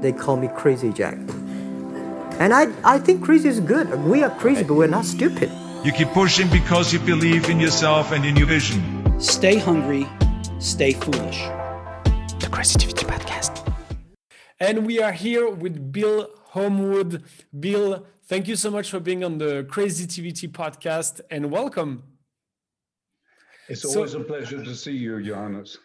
they call me Crazy Jack. And I, I think crazy is good. We are crazy, but we're not stupid. You keep pushing because you believe in yourself and in your vision. Stay hungry, stay foolish. The Creativity Podcast. And we are here with Bill Homewood. Bill, thank you so much for being on the Creativity Podcast and welcome. It's always so, a pleasure to see you, Johannes.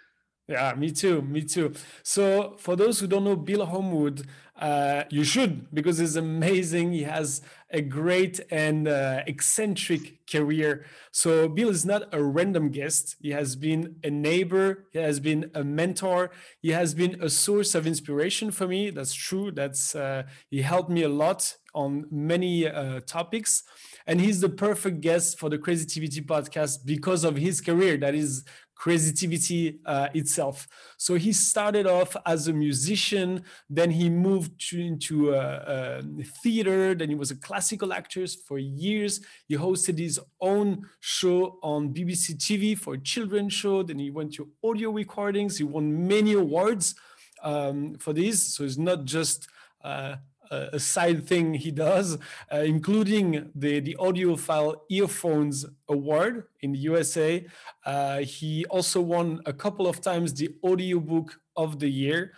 Yeah, me too. Me too. So, for those who don't know Bill Homewood, uh, you should because he's amazing. He has a great and uh, eccentric career. So, Bill is not a random guest. He has been a neighbor, he has been a mentor, he has been a source of inspiration for me. That's true. That's uh, he helped me a lot on many uh, topics and he's the perfect guest for the Creativity podcast because of his career that is creativity uh, itself. So he started off as a musician, then he moved to, into uh, theater, then he was a classical actor for years. He hosted his own show on BBC TV for a children's show. Then he went to audio recordings. He won many awards um, for this. So it's not just uh, a side thing he does, uh, including the, the AudioFile earphones award in the USA. Uh, he also won a couple of times the audiobook of the year,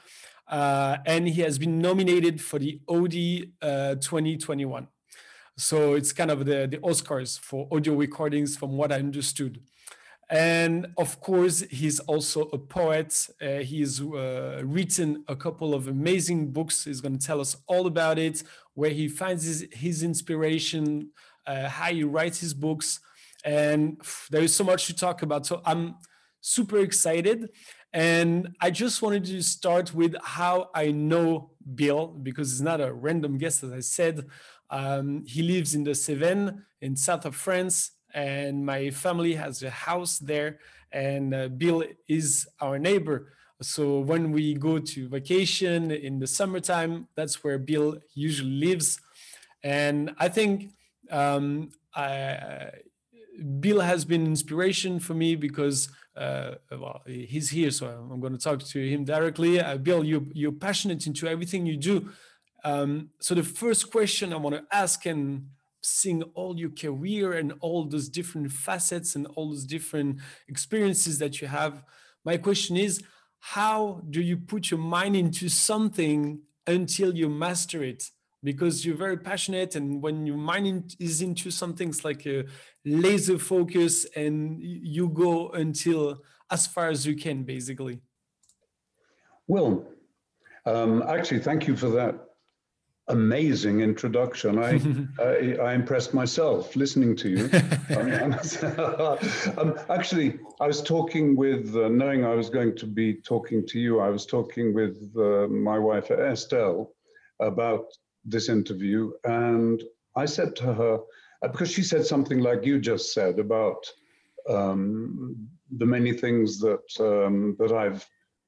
uh, and he has been nominated for the Audie uh, 2021. So it's kind of the, the Oscars for audio recordings, from what I understood. And of course, he's also a poet. Uh, he's uh, written a couple of amazing books. He's going to tell us all about it, where he finds his, his inspiration, uh, how he writes his books. And there is so much to talk about. So I'm super excited. And I just wanted to start with how I know Bill, because he's not a random guest, as I said. Um, he lives in the Cévennes in south of France and my family has a house there and uh, bill is our neighbor. So when we go to vacation in the summertime that's where bill usually lives. And i think um, I, bill has been inspiration for me because uh, well he's here so i'm going to talk to him directly. Uh, bill you, you're passionate into everything you do. Um, so the first question i want to ask and seeing all your career and all those different facets and all those different experiences that you have. My question is how do you put your mind into something until you master it? Because you're very passionate and when your mind is into something it's like a laser focus and you go until as far as you can basically. Well um, actually thank you for that amazing introduction. I, I, I impressed myself listening to you. um, actually, I was talking with, uh, knowing I was going to be talking to you, I was talking with uh, my wife Estelle about this interview, and I said to her uh, because she said something like you just said about um, the many things that um, that I've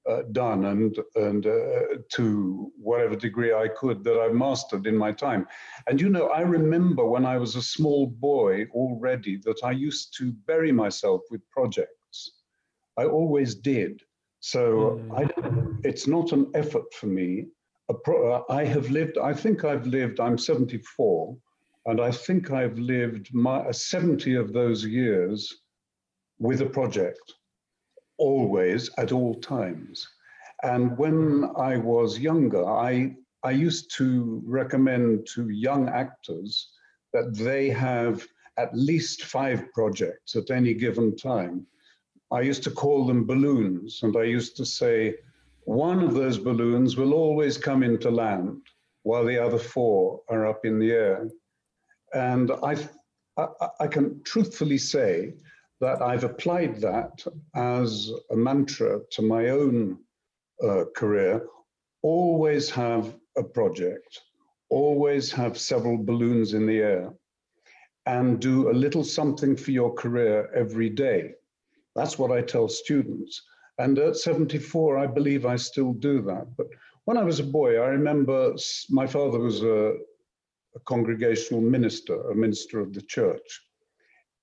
uh, done and and uh, to whatever degree I could that I've mastered in my time. And you know, I remember when I was a small boy already that I used to bury myself with projects. I always did. So mm. I, it's not an effort for me. Pro, uh, I have lived. I think I've lived. I'm 74, and I think I've lived my 70 of those years with a project always at all times. And when I was younger, I, I used to recommend to young actors that they have at least five projects at any given time. I used to call them balloons, and I used to say, one of those balloons will always come into land while the other four are up in the air. And I, I, I can truthfully say that I've applied that as a mantra to my own uh, career. Always have a project, always have several balloons in the air, and do a little something for your career every day. That's what I tell students. And at 74, I believe I still do that. But when I was a boy, I remember my father was a, a congregational minister, a minister of the church.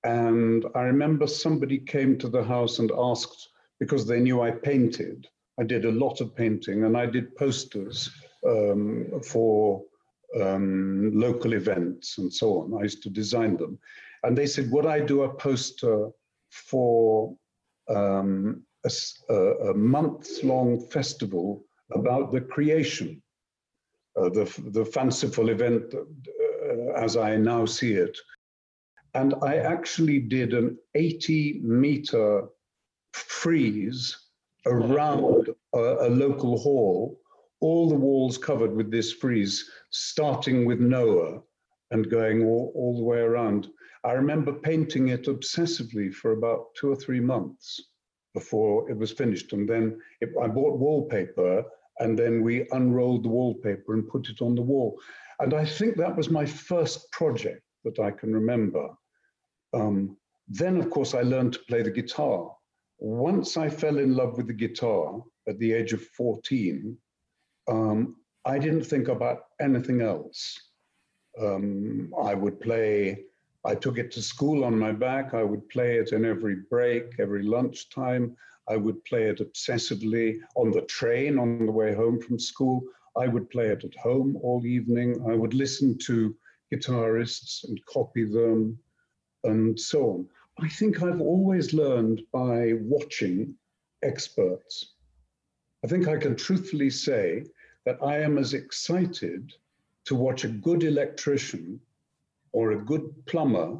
And I remember somebody came to the house and asked, because they knew I painted, I did a lot of painting and I did posters um, for um, local events and so on. I used to design them. And they said, would I do a poster for um, a, a month-long festival about the creation, uh, the, the fanciful event uh, as I now see it. And I actually did an 80 meter frieze around a, a local hall, all the walls covered with this frieze, starting with Noah and going all, all the way around. I remember painting it obsessively for about two or three months before it was finished. And then it, I bought wallpaper and then we unrolled the wallpaper and put it on the wall. And I think that was my first project that I can remember. Um, then, of course, I learned to play the guitar. Once I fell in love with the guitar at the age of 14, um, I didn't think about anything else. Um, I would play I took it to school on my back. I would play it in every break, every lunchtime. I would play it obsessively on the train on the way home from school. I would play it at home all evening. I would listen to guitarists and copy them and so on. I think I've always learned by watching experts. I think I can truthfully say that I am as excited to watch a good electrician or a good plumber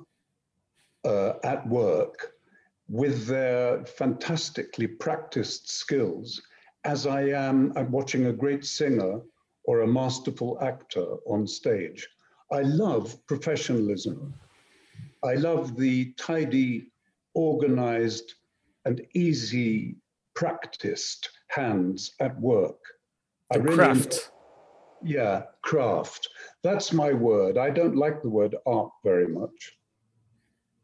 uh, at work with their fantastically practiced skills as I am at watching a great singer or a masterful actor on stage. I love professionalism. I love the tidy, organized, and easy practiced hands at work. The I really craft. Yeah, craft. That's my word. I don't like the word art very much.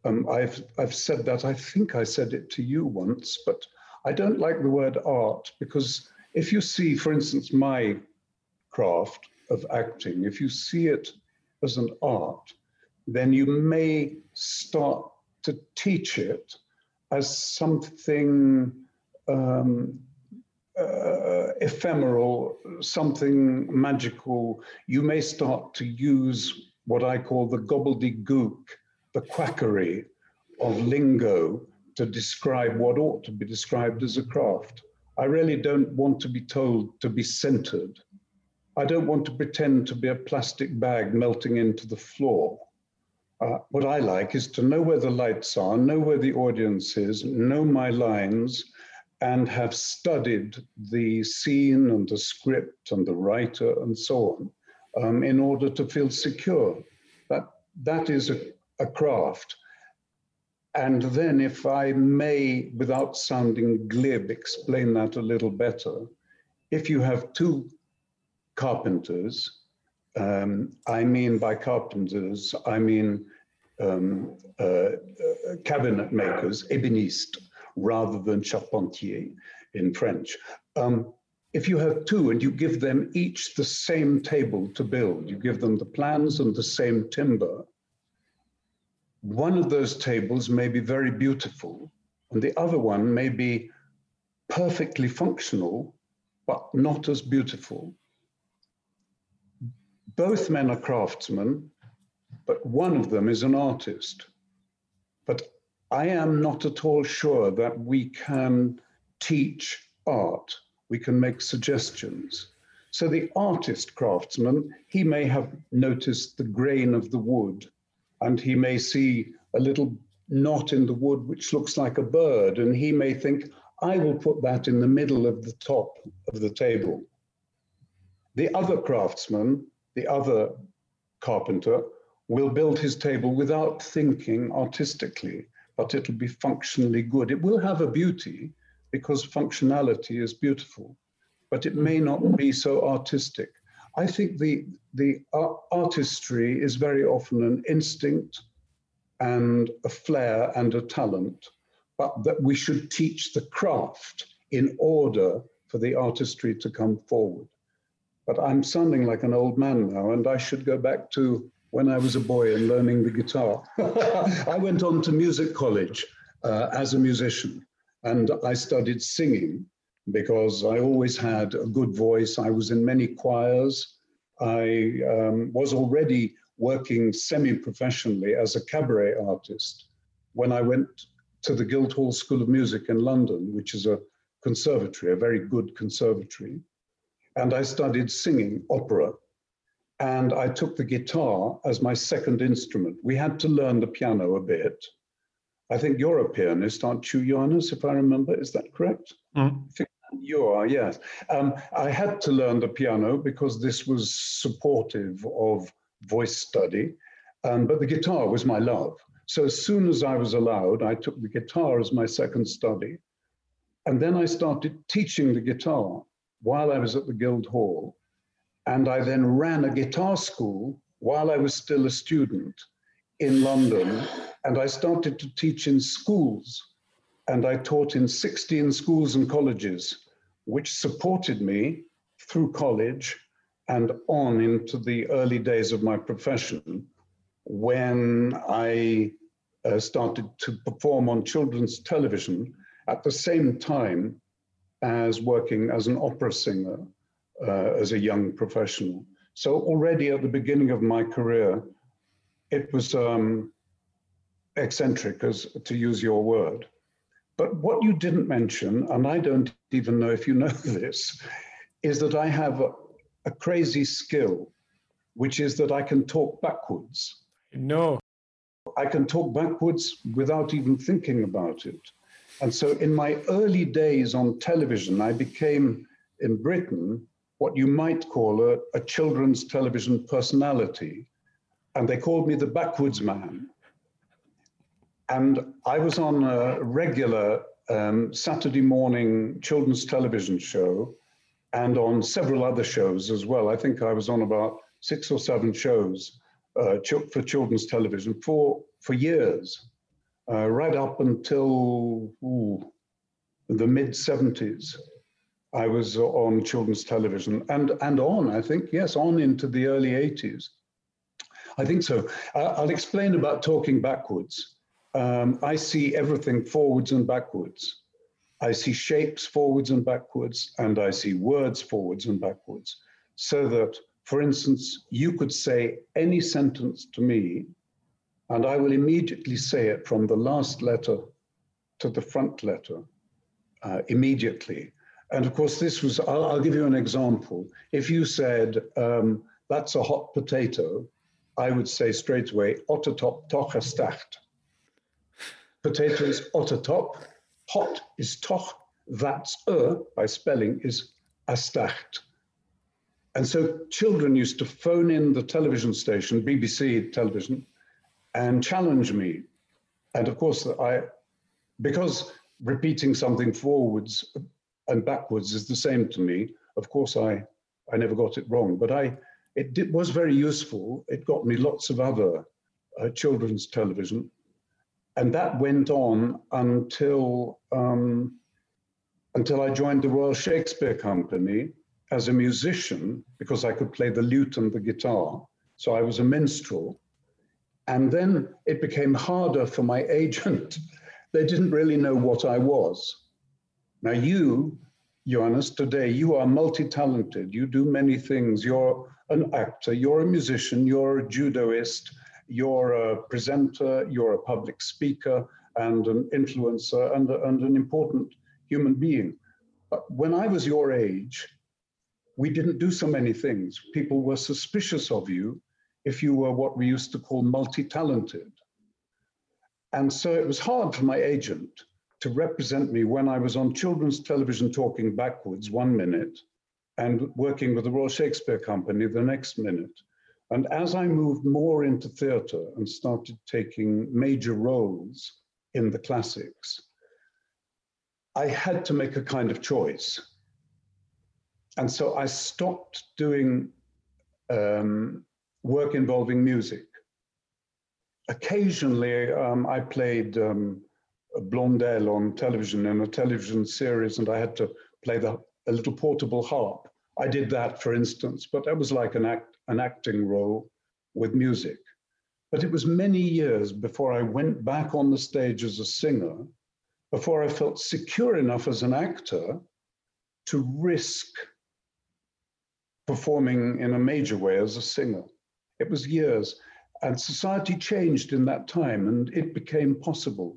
Um, I've I've said that. I think I said it to you once, but I don't like the word art because if you see, for instance, my craft of acting, if you see it as an art, then you may start to teach it as something um, uh, ephemeral, something magical, you may start to use what I call the gobbledygook, the quackery of lingo to describe what ought to be described as a craft. I really don't want to be told to be centered. I don't want to pretend to be a plastic bag melting into the floor. Uh, what I like is to know where the lights are, know where the audience is, know my lines, and have studied the scene and the script and the writer and so on um, in order to feel secure. That, that is a, a craft. And then, if I may, without sounding glib, explain that a little better, if you have two carpenters, um, I mean by carpenters, I mean um, uh, uh, cabinet makers, ébénistes, rather than charpentier in French. Um, if you have two and you give them each the same table to build, you give them the plans and the same timber, one of those tables may be very beautiful and the other one may be perfectly functional, but not as beautiful. Both men are craftsmen, but one of them is an artist. But I am not at all sure that we can teach art. We can make suggestions. So the artist craftsman, he may have noticed the grain of the wood and he may see a little knot in the wood which looks like a bird and he may think, I will put that in the middle of the top of the table. The other craftsman, the other carpenter, will build his table without thinking artistically but it'll be functionally good. It will have a beauty because functionality is beautiful, but it may not be so artistic. I think the, the artistry is very often an instinct and a flair and a talent, but that we should teach the craft in order for the artistry to come forward. But I'm sounding like an old man now, and I should go back to when I was a boy and learning the guitar. I went on to music college uh, as a musician and I studied singing because I always had a good voice. I was in many choirs. I um, was already working semi professionally as a cabaret artist when I went to the Guildhall School of Music in London, which is a conservatory, a very good conservatory. And I studied singing opera. And I took the guitar as my second instrument. We had to learn the piano a bit. I think you're a pianist, aren't you, Johannes, if I remember? Is that correct? Mm. You are, yes. Um, I had to learn the piano because this was supportive of voice study, um, but the guitar was my love. So as soon as I was allowed, I took the guitar as my second study. And then I started teaching the guitar while I was at the Guildhall. And I then ran a guitar school while I was still a student in London. And I started to teach in schools. And I taught in 16 schools and colleges, which supported me through college and on into the early days of my profession when I uh, started to perform on children's television at the same time as working as an opera singer uh, as a young professional. So already at the beginning of my career, it was um, eccentric, as to use your word. But what you didn't mention, and I don't even know if you know this, is that I have a, a crazy skill, which is that I can talk backwards. No. I can talk backwards without even thinking about it. And so in my early days on television, I became in Britain what you might call a, a children's television personality. And they called me the backwards man. And I was on a regular um, Saturday morning children's television show and on several other shows as well. I think I was on about six or seven shows uh, for children's television for, for years, uh, right up until ooh, the mid 70s. I was on children's television and, and on, I think, yes, on into the early 80s. I think so. I'll explain about talking backwards. Um, I see everything forwards and backwards. I see shapes forwards and backwards, and I see words forwards and backwards. So that, for instance, you could say any sentence to me, and I will immediately say it from the last letter to the front letter uh, immediately. And of course, this was, I'll, I'll, give you an example. If you said, um, that's a hot potato, I would say straight away, ottetop tochestacht. Potato is ottetop, hot is toch, that's uh by spelling is astacht. And so children used to phone in the television station, BBC television, and challenge me. And of course, I, because repeating something forwards and backwards is the same to me, of course, I, I never got it wrong, but I, it did, was very useful. It got me lots of other uh, children's television and that went on until um, until I joined the Royal Shakespeare Company as a musician because I could play the lute and the guitar. So I was a minstrel. And then it became harder for my agent. they didn't really know what I was. Now, you, Johannes, today, you are multi talented. You do many things. You're an actor, you're a musician, you're a judoist, you're a presenter, you're a public speaker, and an influencer, and, and an important human being. But when I was your age, we didn't do so many things. People were suspicious of you if you were what we used to call multi talented. And so it was hard for my agent to represent me when I was on children's television talking backwards one minute and working with the Royal Shakespeare Company the next minute. And as I moved more into theatre and started taking major roles in the classics, I had to make a kind of choice. And so I stopped doing um, work involving music. Occasionally, um, I played um, Blondel on television in a television series, and I had to play the, a little portable harp. I did that, for instance, but that was like an act an acting role with music. But it was many years before I went back on the stage as a singer, before I felt secure enough as an actor to risk performing in a major way as a singer. It was years. And society changed in that time, and it became possible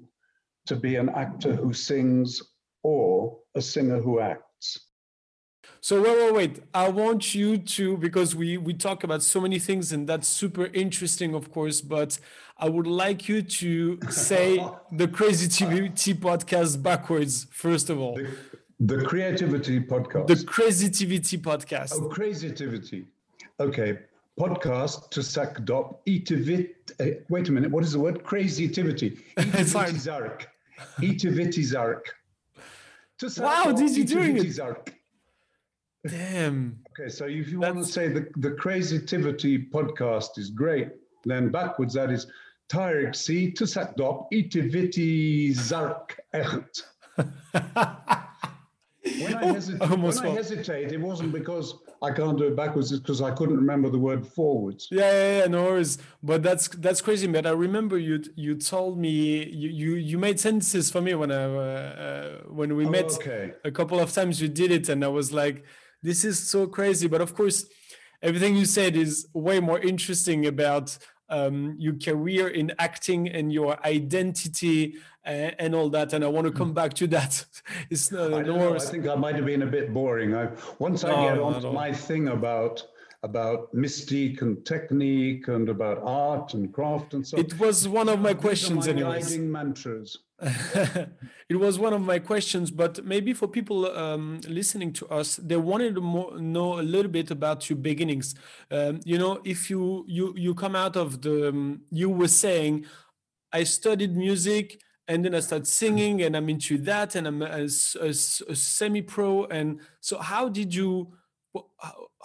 to be an actor who sings or a singer who acts. So wait, wait, wait. I want you to because we we talk about so many things and that's super interesting, of course. But I would like you to say the Crazy Creativity podcast backwards first of all. The, the Creativity podcast. The Creativity podcast. Oh, Creativity. Okay. Podcast to suck dop itivit. Uh, wait a minute. What is the word? Crazytivity. It's hard. Zark. Zark. Wow, did you doing it? zark. Damn. Okay, so if you want to say the, the Crazytivity podcast is great, then backwards that is Tarek C to suck dop itiviti zark echt. When I, hesitate, when I hesitate, it wasn't because I can't do it backwards, it's because I couldn't remember the word forwards. Yeah, yeah, yeah, no worries. But that's that's crazy, man. I remember you you told me you you, you made sentences for me when I uh, uh, when we Oh, met okay. a couple of times. You did it, and I was like, this is so crazy. But of course, everything you said is way more interesting about um, your career in acting and your identity and, and all that. And I want to come back to that. it's Hmm. I, no don't know, I think I might have been a bit boring. I, once I No, get on my thing about about mystique and technique and about art and craft and so on. It was one of my questions, my anyways. guiding mantras. it was one of my questions, but maybe for people um, listening to us, they wanted to mo- know a little bit about your beginnings. Um, you know, if you you you come out of the, um, you were saying, I studied music and then I start singing and I'm into that and I'm a semi-pro. And so, how did you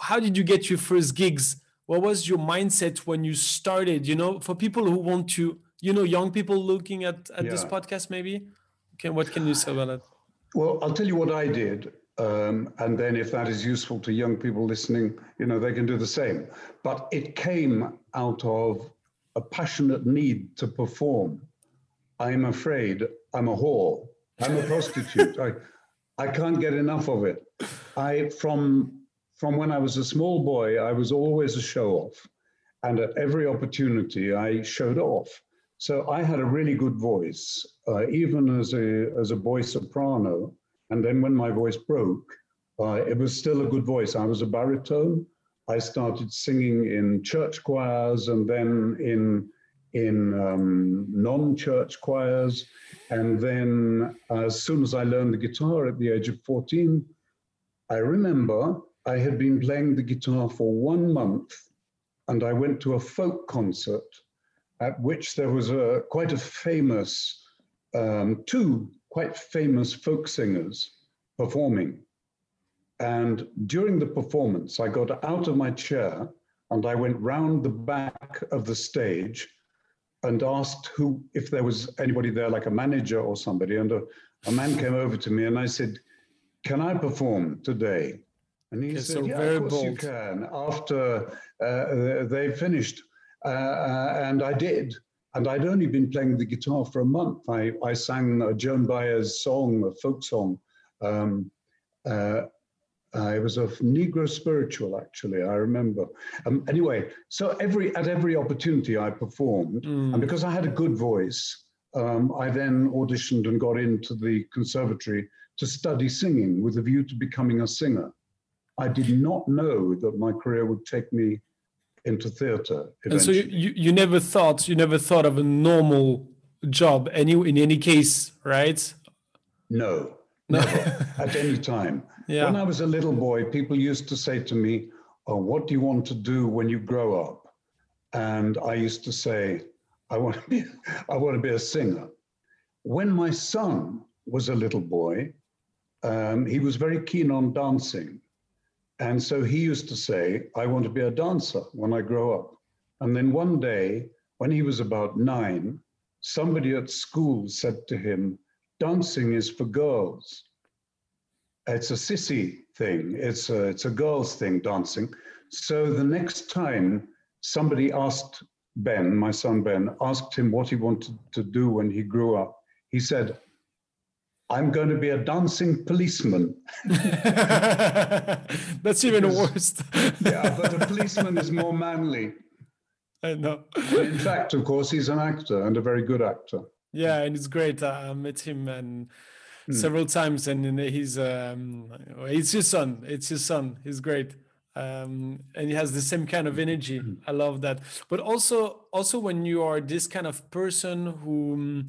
how- did you get your first gigs? What was your mindset when you started? You know, for people who want to, you know, young people looking at at this podcast, maybe. Okay, what can you say about that? Well, I'll tell you what I did. Um, and then if that is useful to young people listening, you know, they can do the same. But it came out of a passionate need to perform. I'm afraid I'm a whore. I'm a prostitute. I, I can't get enough of it. I from from when I was a small boy, I was always a show off. And at every opportunity I showed off. So I had a really good voice, uh, even as a as a boy soprano. And then when my voice broke, uh, it was still a good voice. I was a baritone. I started singing in church choirs and then in in um, non-church choirs. And then as soon as I learned the guitar at the age of 14, I remember I had been playing the guitar for one month and I went to a folk concert at which there was a quite a famous, um, two quite famous folk singers performing. And during the performance, I got out of my chair and I went round the back of the stage and asked who, if there was anybody there, like a manager or somebody. And a, a man came over to me and I said, Can I perform today? And he Okay, said, so Yeah, very of course you can. After uh, they finished. Uh, uh, and I did. And I'd only been playing the guitar for a month. I, I sang a Joan Baez song, a folk song. Um, uh, uh, it was a Negro spiritual, actually. I remember. Um, anyway, so every at every opportunity I performed, and because I had a good voice, um, I then auditioned and got into the conservatory to study singing with a view to becoming a singer. I did not know that my career would take me into theatre And so you, you, you never thought you never thought of a normal job any in any case, right? No, never, at any time. Yeah. When I was a little boy, people used to say to me, Oh, what do you want to do when you grow up? And I used to say, I want to be, I want to be a singer. When my son was a little boy, um, he was very keen on dancing. And so he used to say, I want to be a dancer when I grow up. And then one day, when he was about nine, somebody at school said to him, Dancing is for girls. It's a sissy thing, it's a, it's a girl's thing, dancing. So the next time somebody asked Ben, my son Ben, asked him what he wanted to do when he grew up, he said, I'm going to be a dancing policeman. That's even worse. yeah, but a policeman is more manly. I know. In fact, of course, he's an actor and a very good actor. Yeah, and it's great. I met him and Hmm. several times, and he's um, it's his son. It's his son. He's great. Um, and he has the same kind of energy. Hmm. I love that. But also, also when you are this kind of person who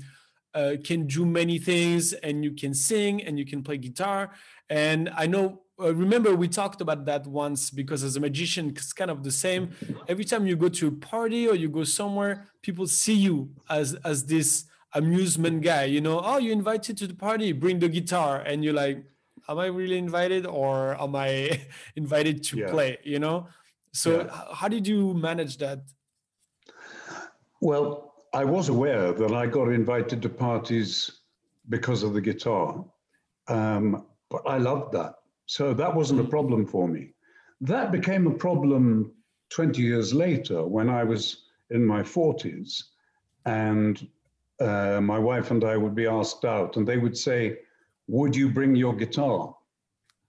uh, can do many things, and you can sing, and you can play guitar, and I know. Uh, remember, we talked about that once because as a magician, it's kind of the same. Every time you go to a party or you go somewhere, people see you as as this amusement guy. You know, oh, you invited to the party, bring the guitar, and you're like, am I really invited or am I invited to Yeah. play? You know. So Yeah. how did you manage that? Well, I was aware that I got invited to parties because of the guitar, um, but I loved that. So that wasn't a problem for me. That became a problem 20 years later when I was in my 40s and uh, my wife and I would be asked out and they would say, Would you bring your guitar?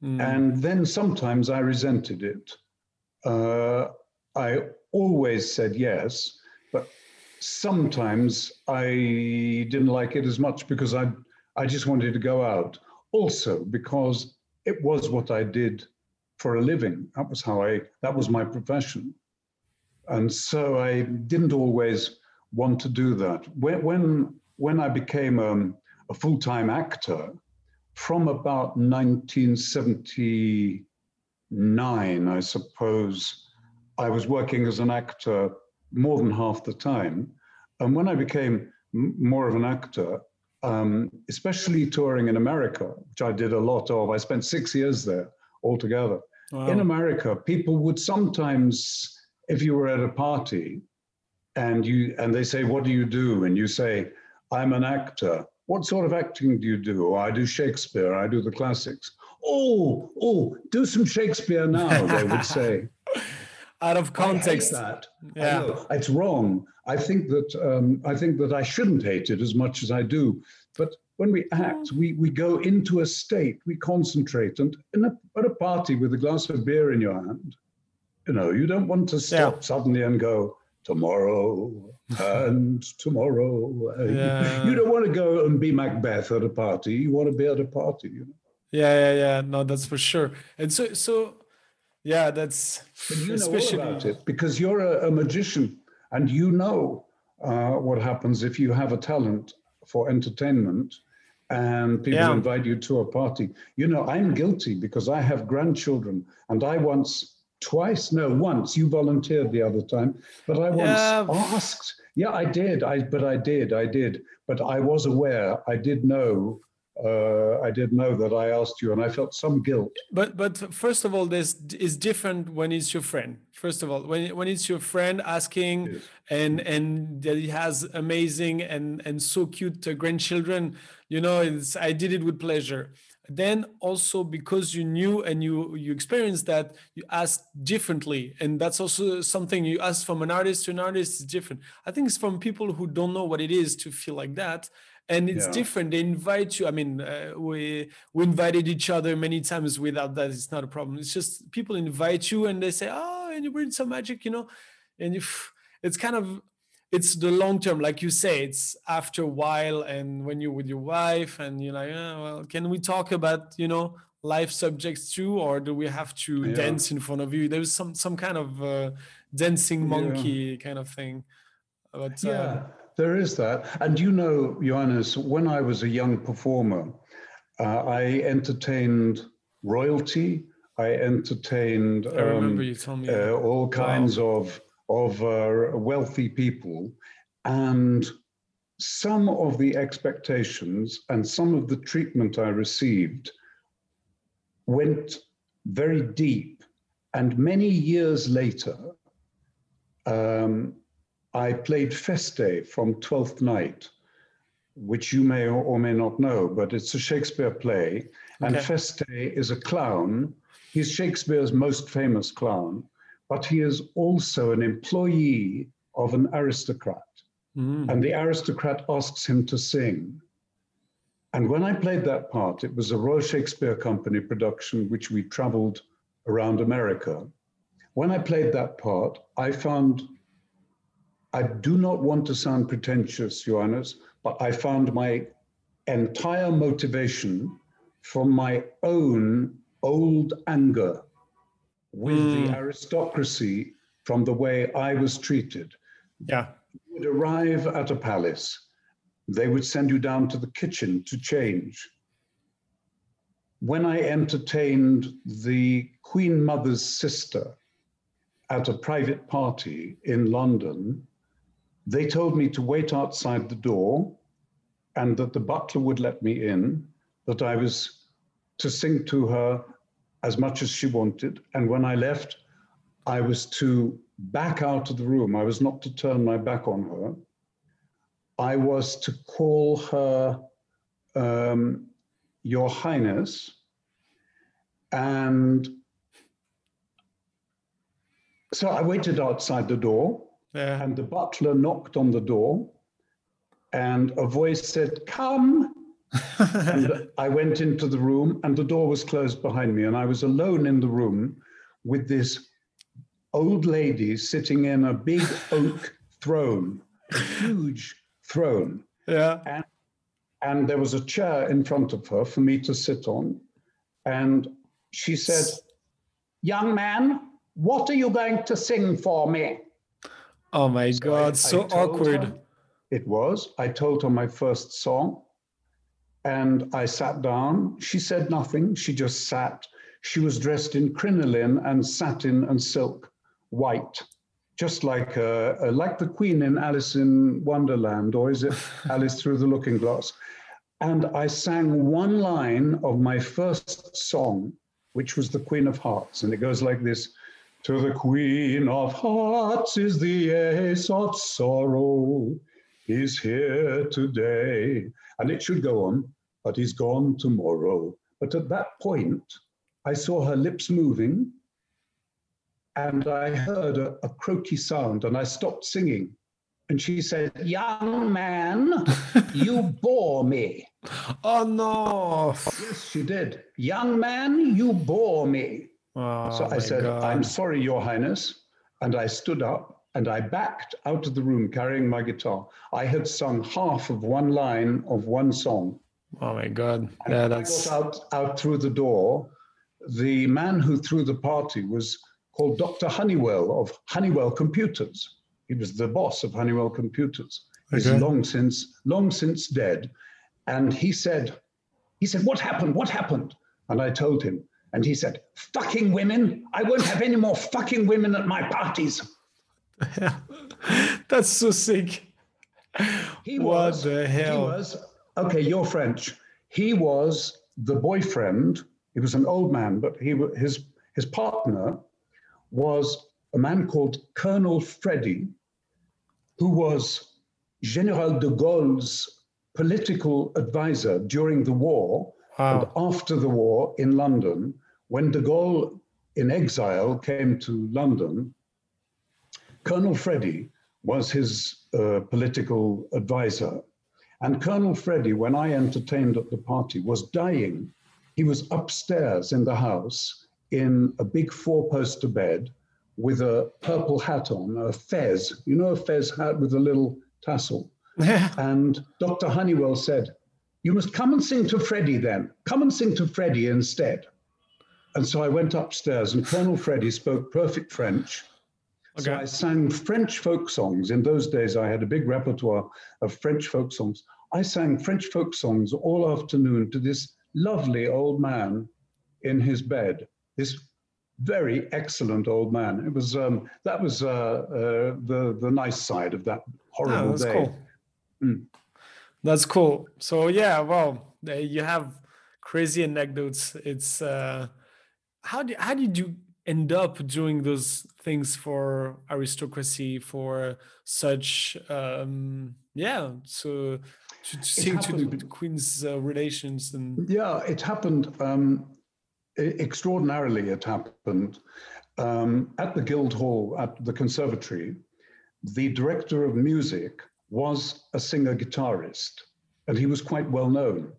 Mm. And then sometimes I resented it. Uh, I always said yes, but sometimes I didn't like it as much because I I just wanted to go out. Also because it was what I did for a living. That was how I that was my profession. And so I didn't always want to do that. When when when I became um, a full-time actor, from about 1979, I suppose, I was working as an actor more than half the time. And when I became more of an actor, um, especially touring in America, which I did a lot of, I spent six years there altogether. In America, people would sometimes, if you were at a party, and you and they say, "What do you do?" and you say, "I'm an actor." What sort of acting do you do? Oh, I do Shakespeare. I do the classics. Oh, oh, do some Shakespeare now. They would say. Out of context. that. Yeah. it's wrong. I think that um, I think that I shouldn't hate it as much as I do. But when we act, we we go into a state. We concentrate, and in a, at a party with a glass of beer in your hand, you know, you don't want to stop Yeah. suddenly and go tomorrow and tomorrow. Yeah. You don't want to go and be Macbeth at a party. You want to be at a party. You know. Yeah, yeah, yeah. No, that's for sure. And so, so, yeah, that's But you know especially. all about it because you're a, a magician and you know uh, what happens if you have a talent for entertainment and people Yeah. invite you to a party. You know, I'm guilty because I have grandchildren and I once, twice, no, once, you volunteered the other time, but I once Yeah. asked. Yeah, I did. I but I did. I did. But I was aware. I did know. Uh, I did know that I asked you, and I felt some guilt. But but first of all, this is different when it's your friend. First of all, when when it's your friend asking, Yes. and and that he has amazing and and so cute uh, grandchildren, you know, it's I did it with pleasure. Then also because you knew and you you experienced that, you asked differently, and that's also something you ask from an artist to an artist is different. I think it's from people who don't know what it is to feel like that. And it's Yeah. different. They invite you. I mean uh, we we invited each other many times without that. It's not a problem. It's just people invite you and they say oh and you bring some magic you know? And if it's kind of it's the long term like you say it's after a while and when you're with your wife and you're like oh, well can we talk about you know life subjects too or do we have to Yeah. dance in front of you there's some some kind of uh, dancing Yeah. monkey kind of thing but uh, Yeah, there is that. And you know, Johannes, when I was a young performer, uh, I entertained royalty. I entertained i remember um, you told me uh, all kinds of of uh, wealthy people, and some of the expectations and some of the treatment I received went very deep. And many years later, um, I played Feste from Twelfth Night, which you may or may not know, but it's a Shakespeare play. And Feste is a clown. He's Shakespeare's most famous clown, but he is also an employee of an aristocrat. Mm. And the aristocrat asks him to sing. And when I played that part, it was a Royal Shakespeare Company production, which we traveled around America. When I played that part, I found, I do not want to sound pretentious, Johannes, but I found my entire motivation from my own old anger with the mm. aristocracy from the way I was treated. Yeah. You would arrive at a palace, they would send you down to the kitchen to change. When I entertained the Queen Mother's sister at a private party in London, they told me to wait outside the door and that the butler would let me in, that I was to sing to her as much as she wanted. And when I left, I was to back out of the room. I was not to turn my back on her. I was to call her um, Your Highness. And so I waited outside the door, Yeah. and the butler knocked on the door, and a voice said, Come. And I went into the room, and the door was closed behind me, and I was alone in the room with this old lady sitting in a big oak throne, a huge throne. Yeah. And there was a chair in front of her for me to sit on. And she said, Young man, what are you going to sing for me? Oh my I- God. I So told awkward. her It was. I told her my first song and I sat down. She said nothing. She just sat. She was dressed in crinoline and satin and silk, white, just like uh, uh, like the Queen in Alice in Wonderland, or is it Alice Through the Looking Glass? And I sang one line of my first song, which was the Queen of Hearts, and it goes like this. To the Queen of Hearts is the ace of sorrow. He's here today. And it should go on, but he's gone tomorrow. But at that point, I saw her lips moving and I heard a, a croaky sound and I stopped singing. And she said, Young man, you bore me. Oh no. Yes, she did. Young man, you bore me. Oh, So I said, God. I'm sorry, Your Highness. And I stood up and I backed out of the room carrying my guitar. I had sung half of one line of one song. Oh my God. Yeah, I that's got out, out through the door. The man who threw the party was called Dr. Honeywell of Honeywell Computers. He was the boss of Honeywell Computers. He's Okay. long since long since dead. And he said, he said, what happened? What happened? And I told him. And he said, fucking women. I won't have any more fucking women at my parties. that's so sick. He What was, the He hell? was, okay, you're French. He was the boyfriend. He was an old man, but he his his partner was a man called Colonel Freddy, who was General de Gaulle's political advisor during the war and after the war in London. When de Gaulle, in exile, came to London, Colonel Freddy was his uh, political advisor. And Colonel Freddy, when I entertained at the party, was dying. He was upstairs in the house in a big four poster bed with a purple hat on, a fez, you know, a fez hat with a little tassel. And Dr. Honeywell said, You must come and sing to Freddie then. Come and sing to Freddie instead. And so I went upstairs, and Colonel Freddie spoke perfect French. So I sang French folk songs. In those days, I had a big repertoire of French folk songs. I sang French folk songs all afternoon to this lovely old man in his bed, this very excellent old man. It was um, that was uh, uh, the the nice side of that horrible Oh, that's day. cool. Mm. That's cool. So yeah, well, you have crazy anecdotes. It's uh, how did how did you end up doing those things for aristocracy for such um yeah so to, to sing to the queen's uh, relations and Yeah, it happened um, extraordinarily. It happened um, at the Guildhall at the Conservatory. The director of music was a singer guitarist, and he was quite well known.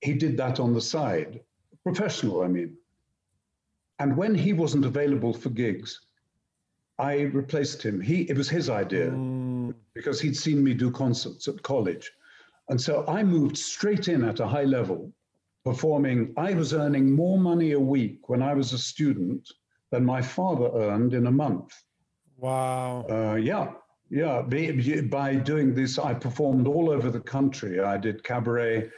he did that on the side, professional, I mean. And when he wasn't available for gigs, I replaced him. He it was his idea because he'd seen me do concerts at college. And so I moved straight in at a high level, performing. I was earning more money a week when I was a student than my father earned in a month. Wow. Uh, yeah, yeah. By, by doing this, I performed all over the country. I did cabaret.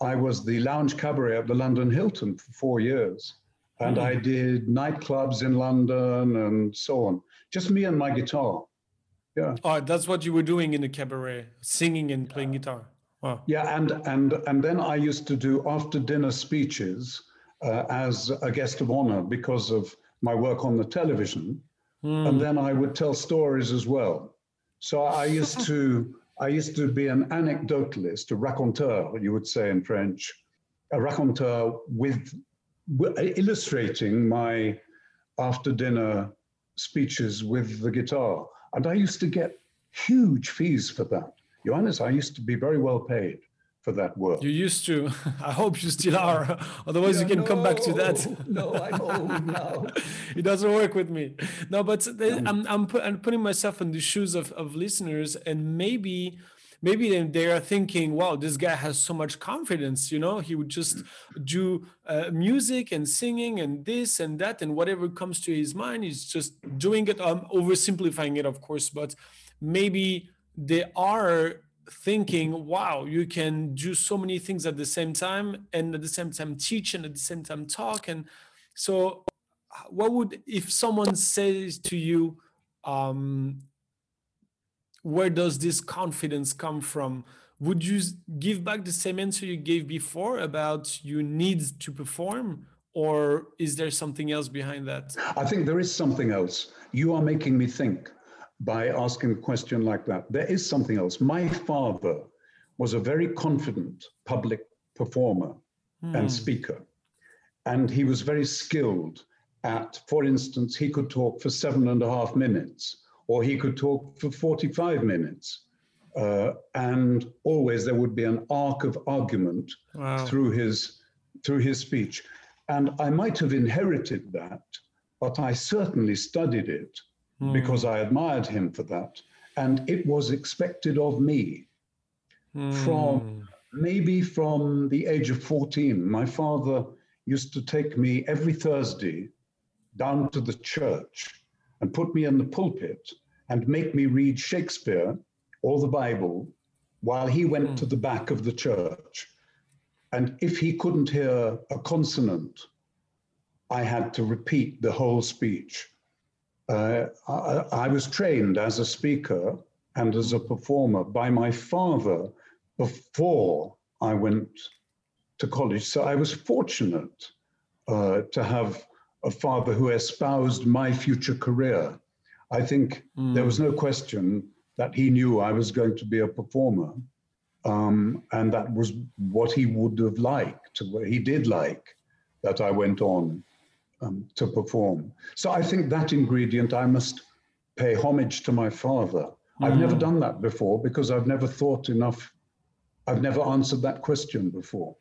I was the lounge cabaret at the London Hilton for four years. And I did nightclubs in London and so on. Just me and my guitar. Yeah. Oh, that's what you were doing in the cabaret, singing and playing guitar. Wow. Yeah, and and and then I used to do after dinner speeches uh, as a guest of honor because of my work on the television, and then I would tell stories as well. So I used to I used to be an anecdotalist, a raconteur, you would say in French, a raconteur with Uh, illustrating my after dinner speeches with the guitar, and I used to get huge fees for that. Johannes, I used to be very well paid for that work. You used to. I hope you still are. Otherwise, you can come back to that. No, I'm old now. it doesn't work with me. No, but the- I'm I'm, put, I'm putting myself in the shoes of, of listeners, and maybe maybe then they are thinking, "Wow, this guy has so much confidence." You know, he would just do uh, music and singing and this and that and whatever comes to his mind, he's just doing it. I'm oversimplifying it, of course, but maybe they are thinking wow you can do so many things at the same time and at the same time teach and at the same time talk and so what would if someone says to you um where does this confidence come from would you give back the same answer you gave before about you need to perform or is there something else behind that I think there is something else. You are making me think by asking a question like that. There is something else. My father was a very confident public performer and hmm. speaker, and he was very skilled at, for instance, he could talk for seven and a half minutes, or he could talk for 45 minutes. Uh, and always there would be an arc of argument Wow. through his through his speech. And I might have inherited that, but I certainly studied it because I admired him for that. And it was expected of me from maybe from the age of 14. My father used to take me every Thursday down to the church and put me in the pulpit and make me read Shakespeare or the Bible while he went to the back of the church. And if he couldn't hear a consonant, I had to repeat the whole speech. Uh, I, I was trained as a speaker and as a performer by my father before I went to college. So I was fortunate uh, to have a father who espoused my future career. I think there was no question that he knew I was going to be a performer. Um, and that was what he would have liked. What he did like that I went on um, to perform. So I think that ingredient I must pay homage to my father. I've never done that before because I've never thought enough. I've never answered that question before.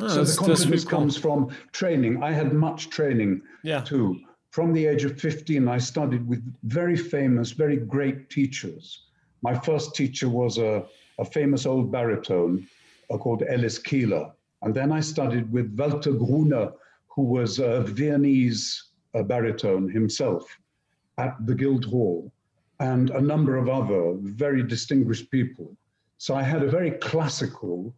Oh, so the confidence cool. comes from training. I had much training Yeah. too. From the age of 15, I studied with very famous, very great teachers. My first teacher was a, a famous old baritone uh, called Ellis Keeler. And then I studied with Walter Gruner, who was a Viennese uh, baritone himself at the Guildhall, and a number of other very distinguished people. So I had a very classical,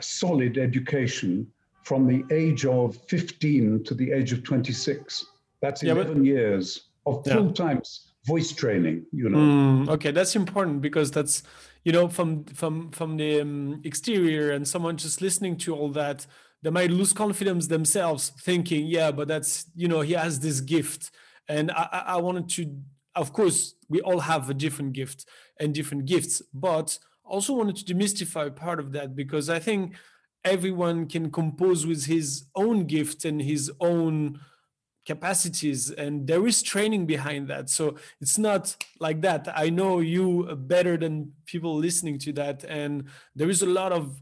solid education from the age of 15 to the age of 26. That's Yeah, but- 11 years of full time voice training, you know. Mm, okay, that's important because that's you know from from from the um, exterior and someone just listening to all that, they might lose confidence themselves, thinking, yeah, but that's you know he has this gift, and I, I wanted to, of course, we all have a different gift and different gifts, but also wanted to demystify part of that because I think everyone can compose with his own gift and his own capacities and there is training behind that so it's not like that i know you better than people listening to that and there is a lot of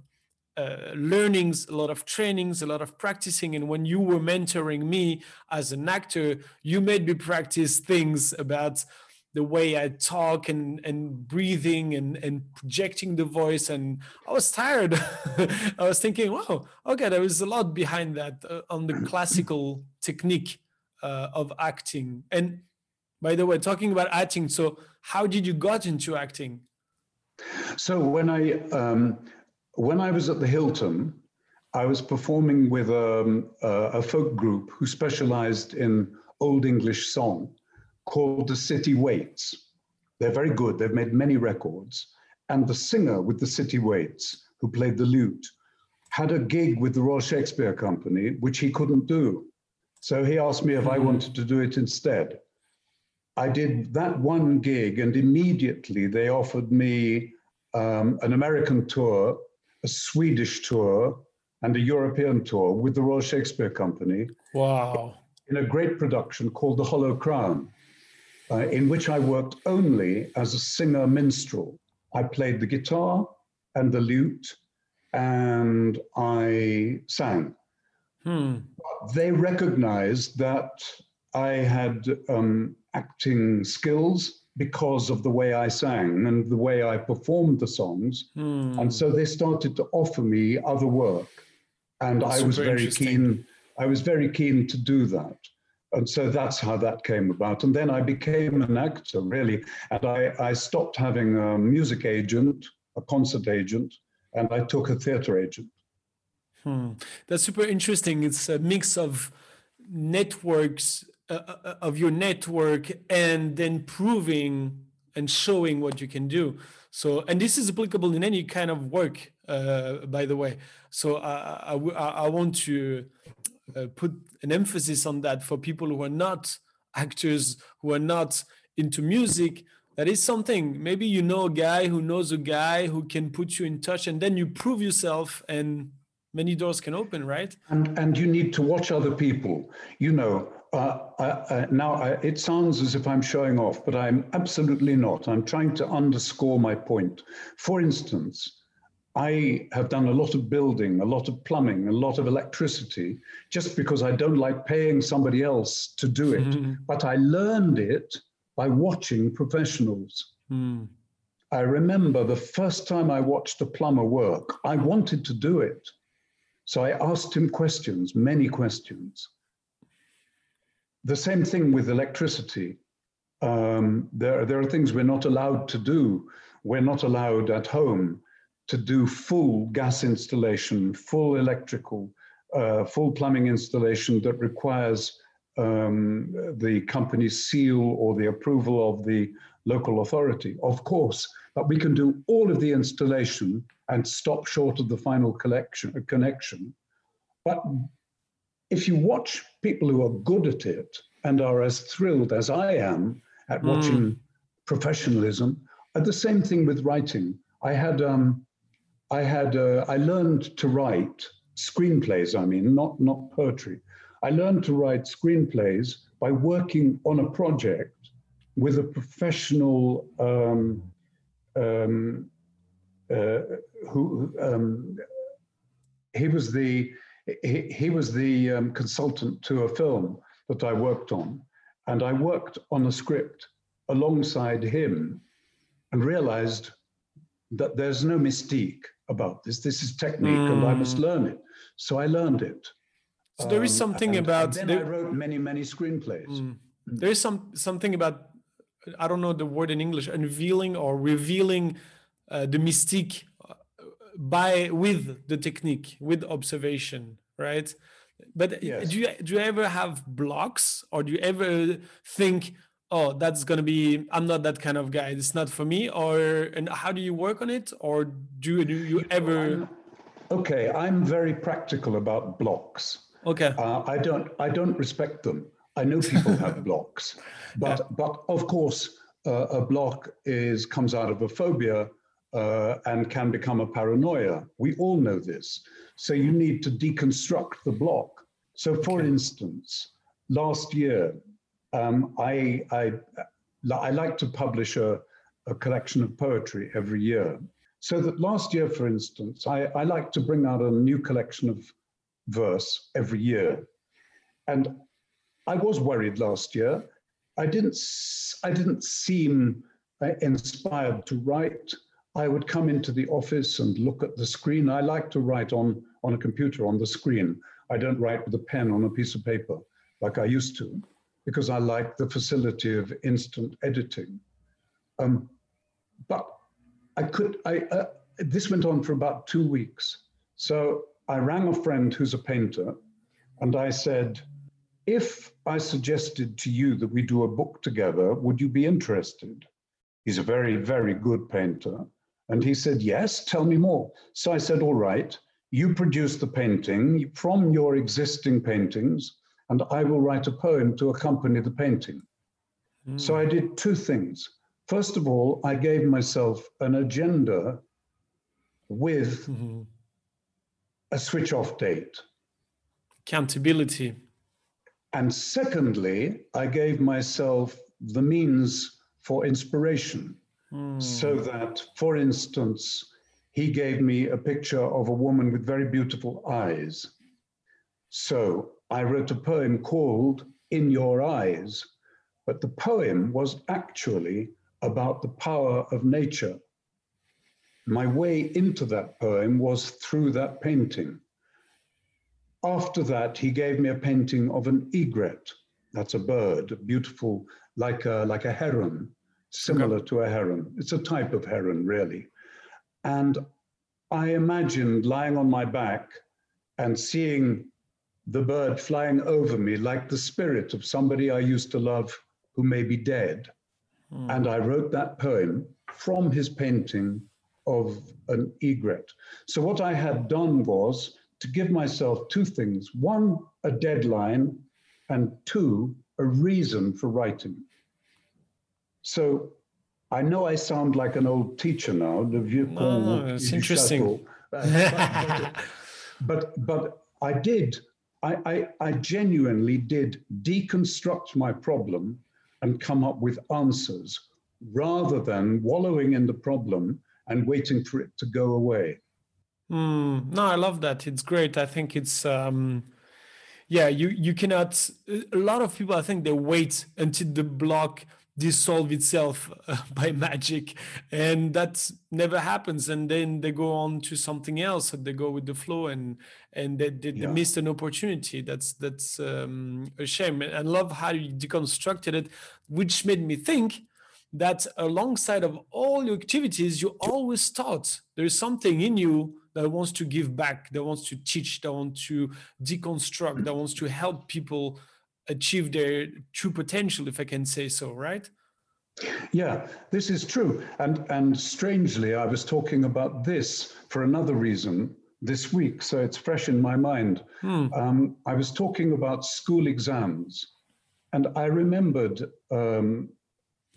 uh, learnings, a lot of trainings, a lot of practicing. And when you were mentoring me as an actor, you made me practice things about the way I talk and and breathing and and projecting the voice. And I was tired. I was thinking, wow, okay, there is a lot behind that uh, on the classical technique uh, of acting. And by the way, talking about acting, so how did you got into acting? So when I um, when I was at the Hilton, I was performing with um, a, a folk group who specialized in Old English song called the City Waites. They're very good. They've made many records. And the singer with the City Waites, who played the lute, had a gig with the Royal Shakespeare Company, which he couldn't do. So he asked me if I wanted to do it instead. I did that one gig, and immediately they offered me um, an American tour, a Swedish tour, and a European tour with the Royal Shakespeare Company. Wow. In a great production called The Hollow Crown uh, in which I worked only as a singer minstrel. I played the guitar and the lute, and I sang. Hmm. They recognized that I had um, acting skills because of the way I sang and the way I performed the songs. Hmm. And so they started to offer me other work. And I was very keen. I was very keen to do that and so that's how that came about. And then I became an actor, really. And I, I stopped having a music agent, a concert agent, and I took a theater agent. Hmm. That's super interesting. It's a mix of networks, uh, uh, of your network, and then proving and showing what you can do. So, and this is applicable in any kind of work, uh, by the way. So, I, I, I want to uh, put an emphasis on that for people who are not actors, who are not into music. That is something. Maybe you know a guy who knows a guy who can put you in touch, and then you prove yourself, and many doors can open, right? And, and you need to watch other people. You know, uh, I, I, now I, it sounds as if I'm showing off, but I'm absolutely not. I'm trying to underscore my point. For instance, I have done a lot of building, a lot of plumbing, a lot of electricity, just because I don't like paying somebody else to do it. But I learned it by watching professionals. Hmm. I remember the first time I watched a plumber work, I wanted to do it. So I asked him questions, many questions. The same thing with electricity. Um, there, there are things we're not allowed to do. We're not allowed at home to do full gas installation, full electrical, uh, full plumbing installation that requires um, the company's seal or the approval of the local authority. Of course, but we can do all of the installation and stop short of the final collection, connection. But if you watch people who are good at it and are as thrilled as I am at watching professionalism, uh, the same thing with writing. I had um, I had uh, I learned to write screenplays. I mean, not not poetry. I learned to write screenplays by working on a project with a professional um, um, uh, who um, he was the he, he was the um, consultant to a film that I worked on, and I worked on a script alongside him, and realized that there's no mystique about this. This is technique, and I must learn it. So I learned it. So there is Um, something and- about and then the- I wrote many, many screenplays. Mm. there is some something about I don't know the word in English, unveiling or revealing uh, the mystique uh, by with the technique, with observation, right? But Yes. do you do you ever have blocks, or do you ever think, oh, that's gonna be I'm not that kind of guy. It's not for me, or and how do you work on it, or do you, do you ever? Okay, I'm very practical about blocks. Okay. Uh, I don't. I don't respect them. I know people have blocks, but but of course, uh, a block is comes out of a phobia uh, and can become a paranoia. We all know this. So you need to deconstruct the block. So, for instance, last year, um, I, I I like to publish a, a collection of poetry every year. So that last year, for instance, I, I like to bring out a new collection of verse every year. And I was worried last year. I didn't, I didn't seem uh, inspired to write. I would come into the office and look at the screen. I like to write on, on a computer on the screen. I don't write with a pen on a piece of paper like I used to because I like the facility of instant editing. Um, but I could, I, uh, this went on for about two weeks. So I rang a friend who's a painter and I said, if I suggested to you that we do a book together, would you be interested? He's a very, very good painter. And he said, yes, tell me more. So I said, all right, you produce the painting from your existing paintings, and I will write a poem to accompany the painting. Mm. So I did two things. First of all, I gave myself an agenda with mm-hmm. a switch off date. Accountability. And secondly, I gave myself the means for inspiration. Mm. So that, for instance, he gave me a picture of a woman with very beautiful eyes. So I wrote a poem called In Your Eyes, but the poem was actually about the power of nature. My way into that poem was through that painting. After that, he gave me a painting of an egret. That's a bird, beautiful, like a, like a heron, similar okay. to a heron. It's a type of heron, really. And I imagined lying on my back and seeing the bird flying over me like the spirit of somebody I used to love who may be dead. Mm. And I wrote that poem from his painting of an egret. So, what I had done was to give myself two things one, a deadline, and two, a reason for writing. So, I know I sound like an old teacher now. The vieux no, it's interesting. but, but, but I did I, I, I genuinely did deconstruct my problem and come up with answers rather than wallowing in the problem and waiting for it to go away. Mm, no, I love that. It's great. I think it's um, yeah. You you cannot. A lot of people, I think, they wait until the block dissolve itself uh, by magic and that never happens and then they go on to something else and they go with the flow and and they, they, yeah. they missed an opportunity that's that's um, a shame and i love how you deconstructed it which made me think that alongside of all your activities you always thought there's something in you that wants to give back that wants to teach that wants to deconstruct that wants to help people achieve their true potential, if I can say so, right? Yeah, this is true. And, and strangely, I was talking about this for another reason this week, so it's fresh in my mind. Hmm. Um, I was talking about school exams, and I remembered um,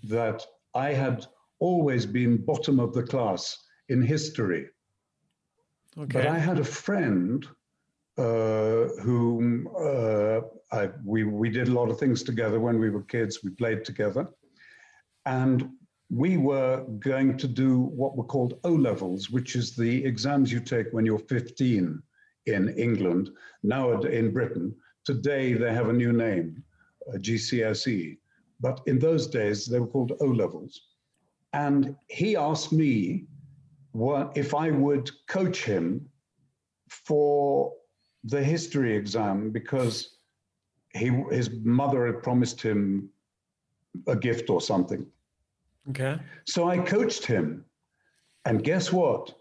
that I had always been bottom of the class in history. Okay. But I had a friend uh, whom uh, I, we, we did a lot of things together when we were kids. We played together. And we were going to do what were called O levels, which is the exams you take when you're 15 in England, now in Britain. Today they have a new name, GCSE. But in those days they were called O levels. And he asked me what, if I would coach him for the history exam because he his mother had promised him a gift or something. Okay. So I coached him, and guess what?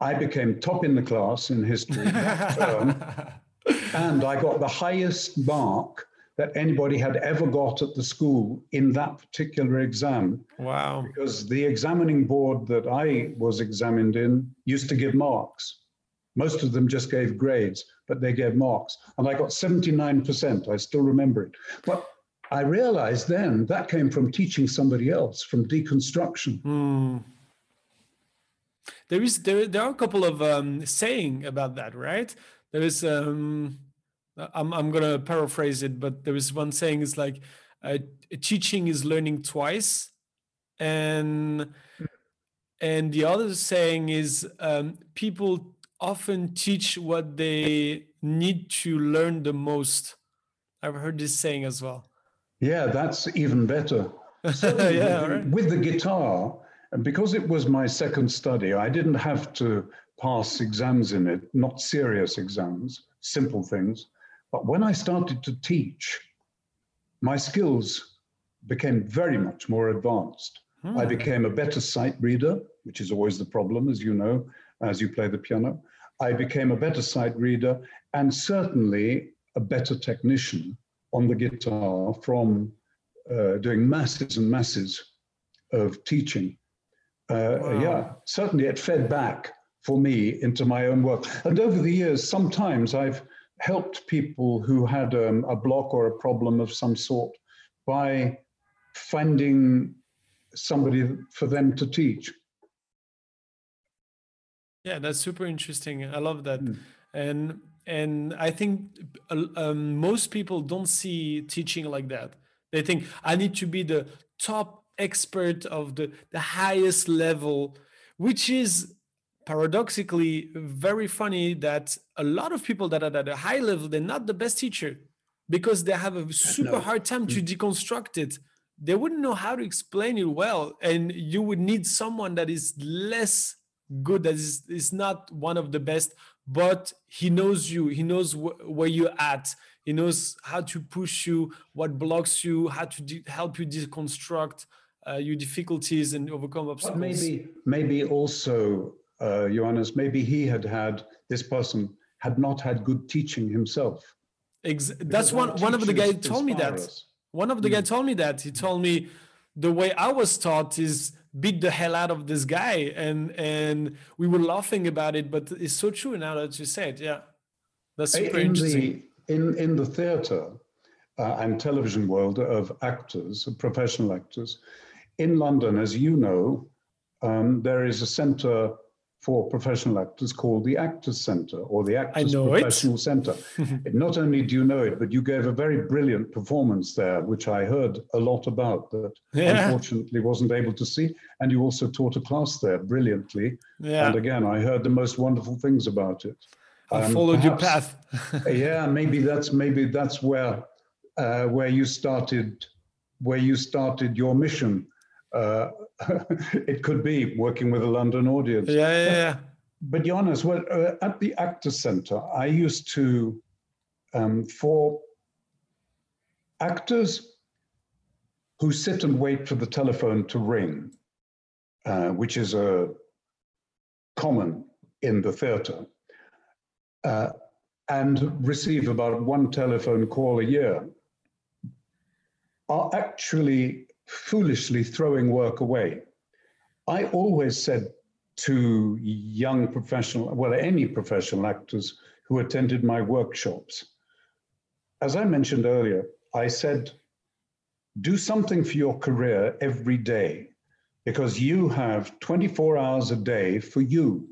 I became top in the class in history term, and I got the highest mark that anybody had ever got at the school in that particular exam. Wow. Because the examining board that I was examined in used to give marks. Most of them just gave grades, but they gave marks. And I got 79%. I still remember it. But I realized then that came from teaching somebody else, from deconstruction. Mm. There is there, there are a couple of um, saying about that, right? There is um, I'm I'm gonna paraphrase it, but there is one saying is like uh, teaching is learning twice, and and the other saying is um, people often teach what they need to learn the most. I've heard this saying as well. Yeah, that's even better. Yeah, with, right. with the guitar, and because it was my second study, I didn't have to pass exams in it, not serious exams, simple things. But when I started to teach, my skills became very much more advanced. I hmm. became a better sight reader, which is always the problem, as you know, as you play the piano. I became a better sight reader and certainly a better technician on the guitar from uh, doing masses and masses of teaching. Uh, Yeah, certainly it fed back for me into my own work. And over the years, sometimes I've helped people who had um, a block or a problem of some sort by finding somebody for them to teach. Yeah, that's super interesting. I love that. Hmm. And and I think uh, um, most people don't see teaching like that. They think I need to be the top expert of the the highest level, which is paradoxically very funny that a lot of people that are at a high level they're not the best teacher because they have a super No. hard time to deconstruct it they wouldn't know how to explain it well and you would need someone that is less good that is, is not one of the best but he knows you. He knows wh- where you're at. He knows how to push you what blocks you how to de- help you deconstruct uh, your difficulties and overcome obstacles. maybe, maybe also, uh, Johannes, maybe he had had, this person had not had good teaching himself. Ex- that's one one of the guys told me that. us. one of the guy told me that. He told me the way i was taught is beat the hell out of this guy and and we were laughing about it but it's so true now that you said yeah. That's super in interesting. the in in the theatre uh, and television world of actors, of professional actors, in London, as you know, um, there is a centre for professional actors called the Actors Centre or the Actors know it. Professional Centre. Not only do you know it, but you gave a very brilliant performance there, which I heard a lot about that Yeah. unfortunately wasn't able to see. And you also taught a class there brilliantly. Yeah. And again, I heard the most wonderful things about it. i Um, followed your path yeah maybe that's maybe that's where uh, where you started where you started your mission uh, it could be working with a london audience. Yeah yeah yeah. But Jonas, well, uh, at the actor center i used to um, for actors who sit and wait for the telephone to ring uh, which is a common in the theater uh, and receive about one telephone call a year are actually foolishly throwing work away. I always said to young professional, well, any professional actors who attended my workshops, as I mentioned earlier, I said, do something for your career every day because you have 24 hours a day for you.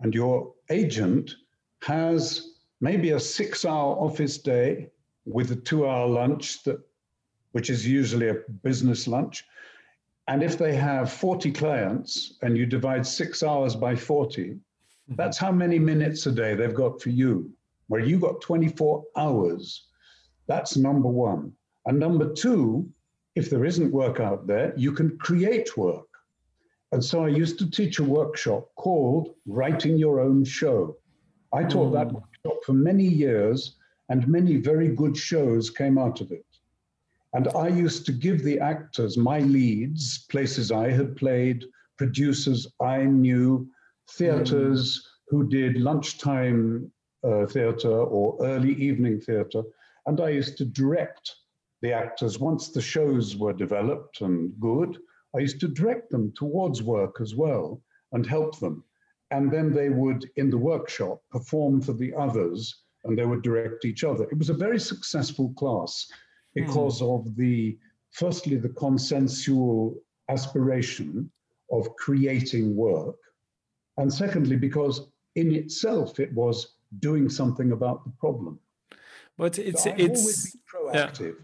And your agent has maybe a six hour office day with a two hour lunch that which is usually a business lunch. And if they have 40 clients and you divide six hours by 40 mm-hmm. that's how many minutes a day they've got for you. Where you got 24 hours that's number one. And number two if there isn't work out there you can create work. And so i used to teach a workshop called writing your own show. I taught that mm. workshop for many years, and many very good shows came out of it. And I used to give the actors my leads, places I had played, producers I knew, theaters who did lunchtime uh, theater or early evening theater. And I used to direct the actors once the shows were developed and good. I used to direct them towards work as well and help them and then they would in the workshop perform for the others and they would direct each other it was a very successful class because of the firstly the consensual aspiration of creating work and secondly because in itself it was doing something about the problem but it's So it's been yeah. proactive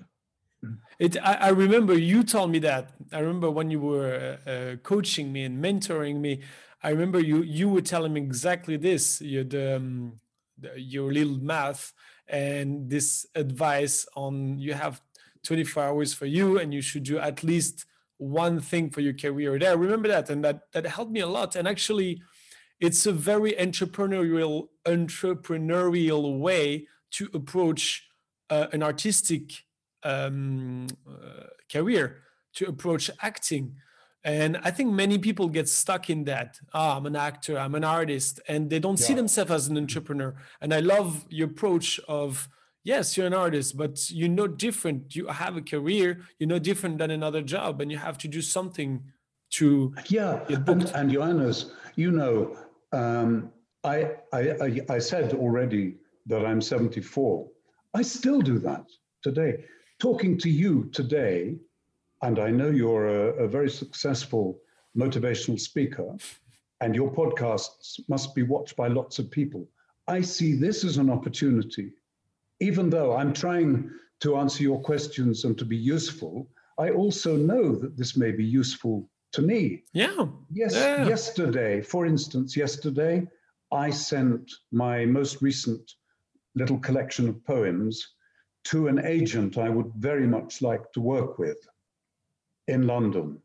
It. I, I remember you told me that. I remember when you were uh, uh, coaching me and mentoring me. I remember you you were telling me exactly this. You the, um, the your little math and this advice on you have 24 hours for you and you should do at least one thing for your career there. Remember that and that that helped me a lot. And actually, it's a very entrepreneurial entrepreneurial way to approach uh, an artistic um, uh, career to approach acting and i think many people get stuck in that ah, i'm an actor i'm an artist and they don't yeah. see themselves as an entrepreneur. And i love your approach of yes you're an artist but you're no different. You have a career you're no different than another job and you have to do something to yeah and, and johannes you know um, I, I i said already that i'm 74 i still do that today. Talking to you today and I know you're a, a very successful motivational speaker, and your podcasts must be watched by lots of people. I see this as an opportunity. Even though I'm trying to answer your questions and to be useful, I also know that this may be useful to me. Yeah. Yes. Yeah. Yesterday, for instance, yesterday, I sent my most recent little collection of poems to an agent I would very much like to work with in London.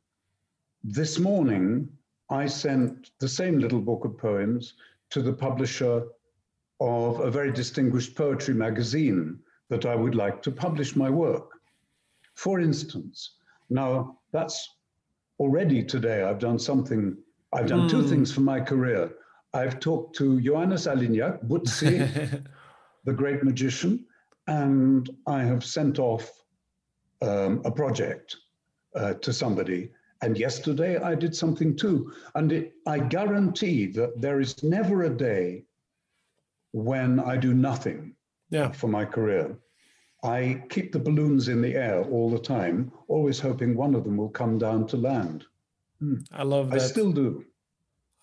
This morning, I sent the same little book of poems to the publisher of a very distinguished poetry magazine that I would like to publish my work. For instance, now that's already today I've done something, I've done mm. two hmm. things for my career. I've talked to Johannes Alignac, Butzi, the great magician, and I have sent off um, a project uh, to somebody. And yesterday I did something too. And it, I guarantee that there is never a day when I do nothing yeah. for my career. I keep the balloons in the air all the time, always hoping one of them will come down to land. Hmm. I love that. I still do.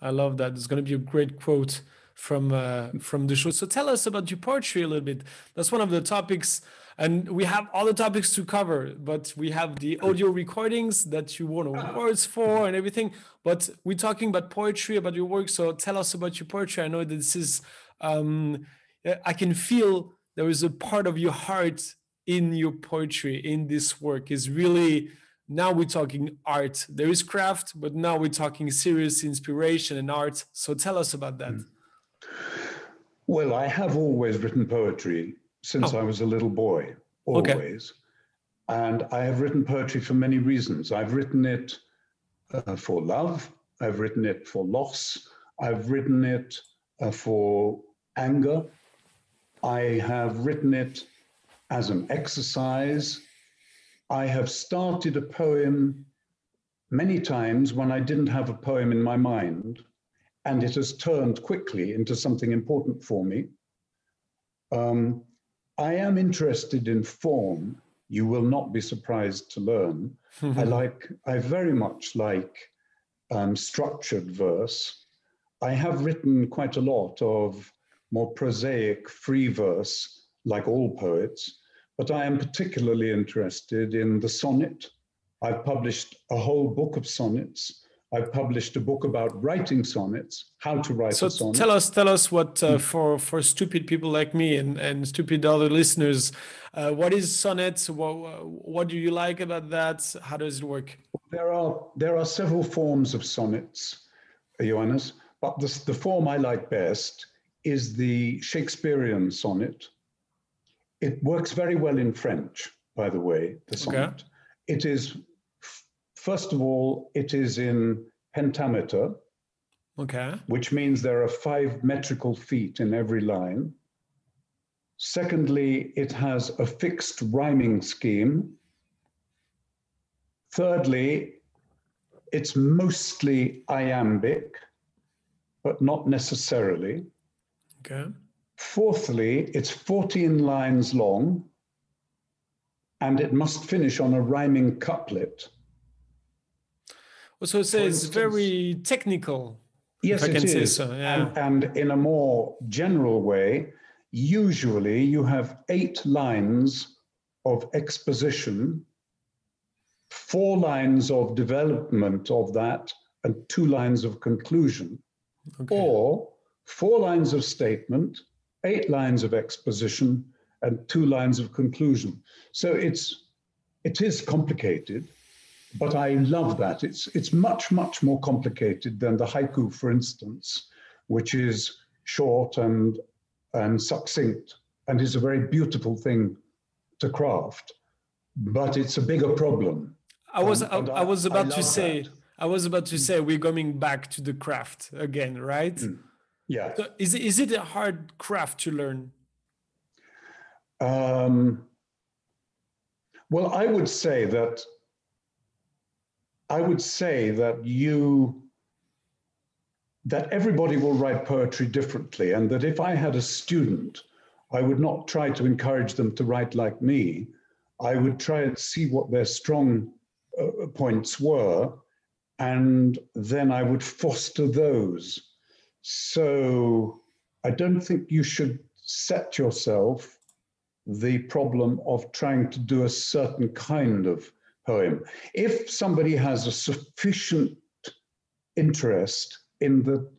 I love that. It's going to be a great quote from uh, from the show. So tell us about your poetry a little bit. That's one of the topics and we have other topics to cover but we have the audio recordings that you won awards for and everything but we're talking about poetry about your work so tell us about your poetry. I know that this is um, i can feel there is a part of your heart in your poetry in this work. Is really now we're talking art. There is craft but now we're talking serious inspiration and art. So tell us about that well i have always written poetry since oh. I was a little boy, always. Okay. And I have written poetry for many reasons. I've written it uh, for love, I've written it for loss, I've written it uh, for anger, I have written it as an exercise. I have started a poem many times when I didn't have a poem in my mind, and it has turned quickly into something important for me. Um, I am interested in form. You will not be surprised to learn. I like, I very much like um, structured verse. I have written quite a lot of more prosaic free verse, like all poets, but I am particularly interested in the sonnet. I've published a whole book of sonnets I published a book about writing sonnets, how to write so a sonnet. tell us, tell us what uh, for for stupid people like me and and stupid other listeners, uh, what is sonnets? What what do you like about that? How does it work? There are there are several forms of sonnets, Johannes, but the the form I like best is the Shakespearean sonnet. It works very well in French, by the way. The sonnet. Okay. It is First of all, it is in pentameter. Okay. Which means there are five metrical feet in every line. Secondly, it has a fixed rhyming scheme. Thirdly, it's mostly iambic, but not necessarily. Okay. Fourthly, it's 14 lines long and it must finish on a rhyming couplet. So it's, it's very technical. Yes, it is. So, yeah. and, and in a more general way, usually you have eight lines of exposition, four lines of development of that, and two lines of conclusion, Okay. or four lines of statement, eight lines of exposition, and two lines of conclusion. So it's it is complicated, but I love that. It's it's much much more complicated than the haiku, for instance, which is short and and succinct and is a very beautiful thing to craft. But it's a bigger problem. I was And- I, I was about I to say that. I was about to say we're coming back to the craft again, right? Yeah. So is it, is it a hard craft to learn? Um, well, I would say that I would say that you that everybody will write poetry differently, and that if I had a student, I would not try to encourage them to write like me. I would try and see what their strong uh, points were, and then I would foster those. So I don't think you should set yourself the problem of trying to do a certain kind of poem. If somebody has a sufficient interest in the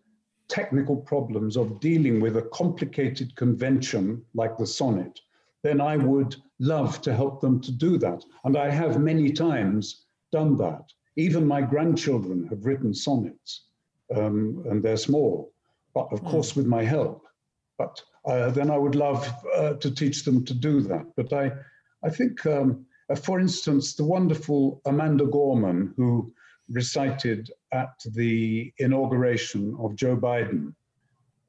technical problems of dealing with a complicated convention like the sonnet, then I would love to help them to do that. And I have many times done that. Even my grandchildren have written sonnets, um, and they're small, but of course with my help. But uh, then I would love uh, to teach them to do that. But I, I think, um, uh, for instance, the wonderful Amanda Gorman, who recited at the inauguration of Joe Biden,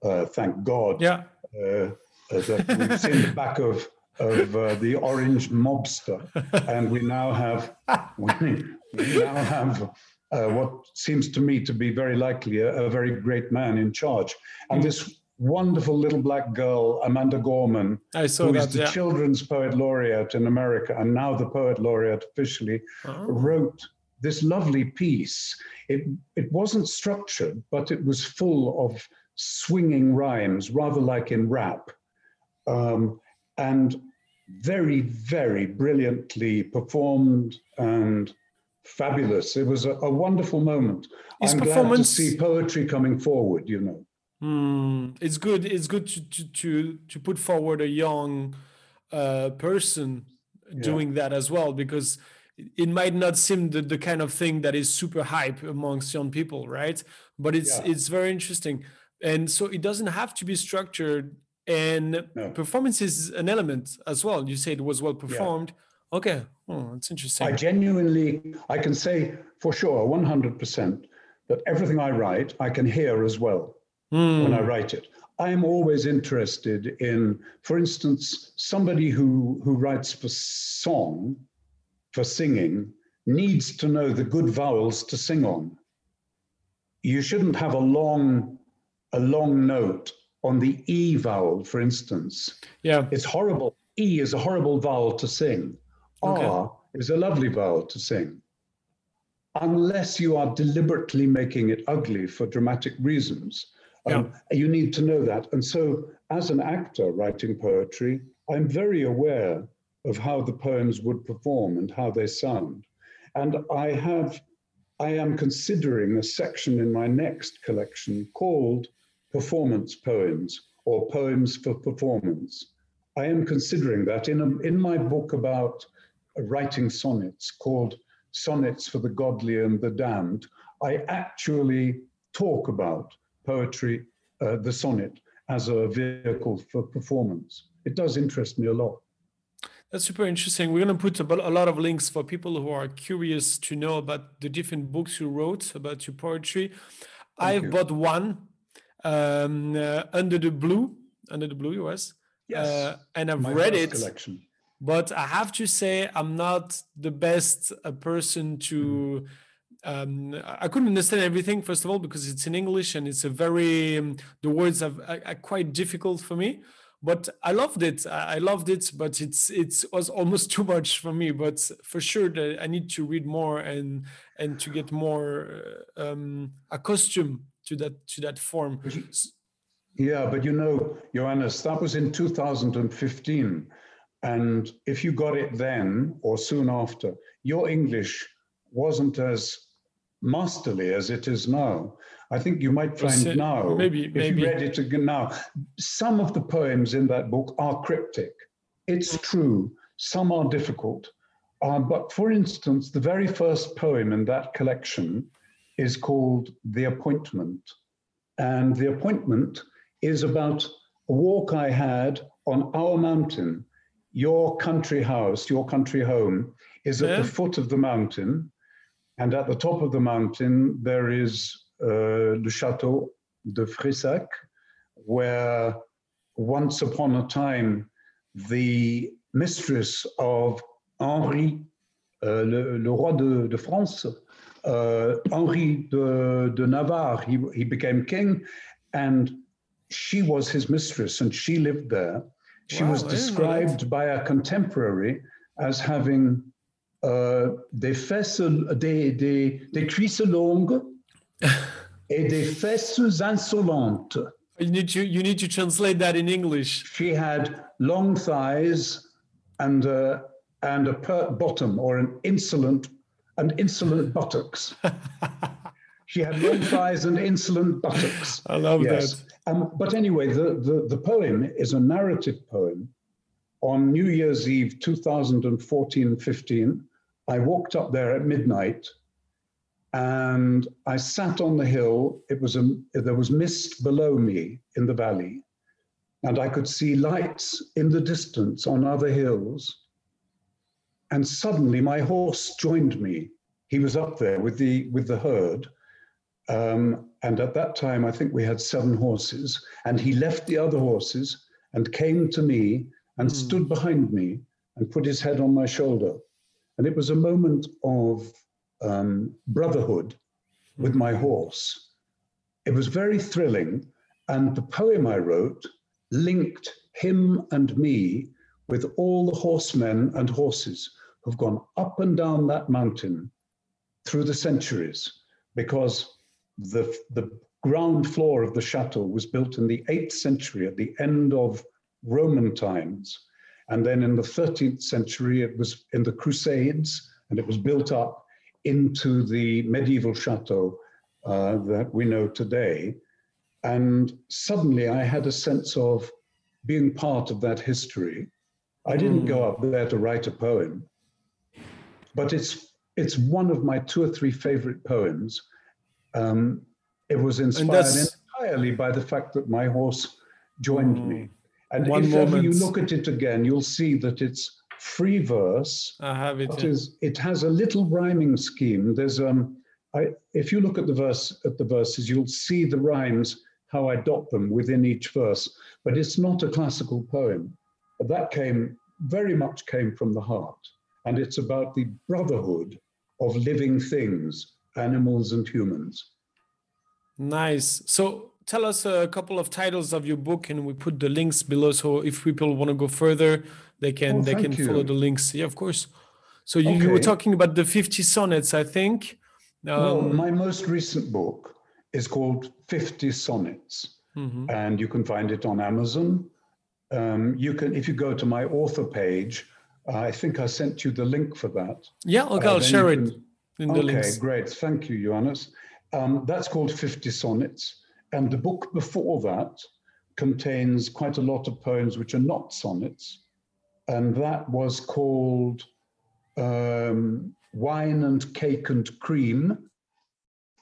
uh, thank God, Yeah. uh, uh, that we've seen the back of of uh, the orange mobster, and we now have we, we now have uh, what seems to me to be very likely a, a very great man in charge, and this wonderful little black girl Amanda Gorman, I saw who that. is the yeah. children's poet laureate in America and now the poet laureate officially, Oh. wrote this lovely piece. It, it wasn't structured, but it was full of swinging rhymes, rather like in rap, um, and very, very brilliantly performed and fabulous. It was a, a wonderful moment. His I'm glad to see poetry coming forward, you know. Hmm, it's good. It's good to to to, to put forward a young uh, person doing that as well because it- might not seem the, the kind of thing that is super hype amongst young people, right? But it's Yeah. it's very interesting, and so it doesn't have to be structured. And No. performance is an element as well. You say it was well performed. Okay, oh, that's interesting. I genuinely, I can say for sure, 100%, that everything I write, I can hear as well when I hmm. write it. I am always interested in, for instance, somebody who, who writes for song, for singing, needs to know the good vowels to sing on. You shouldn't have a long, a long note on the E vowel, for instance. yeah, It's horrible. E is a horrible vowel to sing. Okay. R is a lovely vowel to sing. Unless you are deliberately making it ugly for dramatic reasons. Um, You need to know that. And so, as an actor writing poetry, I'm very aware of how the poems would perform and how they sound. And I have, I am considering a section in my next collection called Performance Poems or Poems for Performance. I am considering that in, a, in my book about writing sonnets called Sonnets for the Godly and the Damned, I actually talk about poetry, uh, the sonnet, as a vehicle for performance. It does interest me a lot. That's super interesting. We're going to put a, lot of links for people who are curious to know about the different books you wrote about your poetry. I've you. bought one, um, uh, Under the Blue, Under the Blue, was. Yes, Uh, and I've My read it, collection. but I have to say I'm not the best uh, person to. Um, I couldn't understand everything first of all because it's in English and it's a very um, the words are, are, quite difficult for me. But I loved it. I loved it, but it's it was almost too much for me. But for sure, I need to read more and and to get more uh, um, accustomed to that to that form. Yeah, but you know, Johannes, that was in 2015. And if you got it then or soon after, your English wasn't as masterly as it is now. I think you might find now, maybe- if maybe. you read it again now, some of the poems in that book are cryptic. It's true, some are difficult. Uh, but for instance, the very first poem in that collection is called The Appointment. And The Appointment is about a walk I had on our mountain. Your country house, your country home, is at Yeah. the foot of the mountain. And at the top of the mountain, there is uh, the Chateau de Frissac, where once upon a time, the mistress of Henri, uh, le, le roi de, de France, uh, Henri de, de Navarre, he, he became king, and she was his mistress, and she lived there. She Wow, was I didn't know that. described by a contemporary as having des fesses, des, des, des cuisses longues et des fesses insolentes. You need to you need to translate that in English. She had long thighs and uh, and a pert bottom or an insolent and insolent buttocks. she had long thighs and insolent buttocks. I love Yes. Um, but anyway, the, the, the poem is a narrative poem. On New Year's Eve 2014 15, I walked up there at midnight and I sat on the hill. It was a, there was mist below me in the valley, and I could see lights in the distance on other hills. And suddenly my horse joined me. He was up there with the, with the herd. Um, and at that time, I think we had seven horses. And he left the other horses and came to me and stood behind me and put his head on my shoulder. And it was a moment of um, brotherhood with my horse. It was very thrilling. And the poem I wrote linked him and me with all the horsemen and horses who've gone up and down that mountain through the centuries because the, the ground floor of the chateau was built in the 8th century at the end of Roman times. And then in the 13th century, it was in the Crusades and it was built up into the medieval chateau uh, that we know today. And suddenly I had a sense of being part of that history. I didn't go up there to write a poem, but it's it's one of my two or three favorite poems. Um, it was inspired entirely by the fact that my horse joined me. And One if ever you look at it again, you'll see that it's free verse. I have it. It It has a little rhyming scheme. There's um. I if you look at the verse at the verses, you'll see the rhymes how I dot them within each verse. But it's not a classical poem. That came very much came from the heart, and it's about the brotherhood of living things, animals and humans. Nice. So tell us a couple of titles of your book, and we put the links below. So if people want to go further, they can Oh, they can thank follow the links. Yeah, of course. So you, you were talking about the 50 sonnets, I think. well, Um, my most recent book is called 50 Sonnets, mhm. and you can find it on Amazon. Um, you can, if you go to my author page, I think I sent you the link for that. Yeah, okay, Uh, I'll share you it can- in the links. okay, great. Thank you, Johannes. Um, that's called 50 Sonnets. And the book before that contains quite a lot of poems which are not sonnets. And that was called um, Wine and Cake and Cream.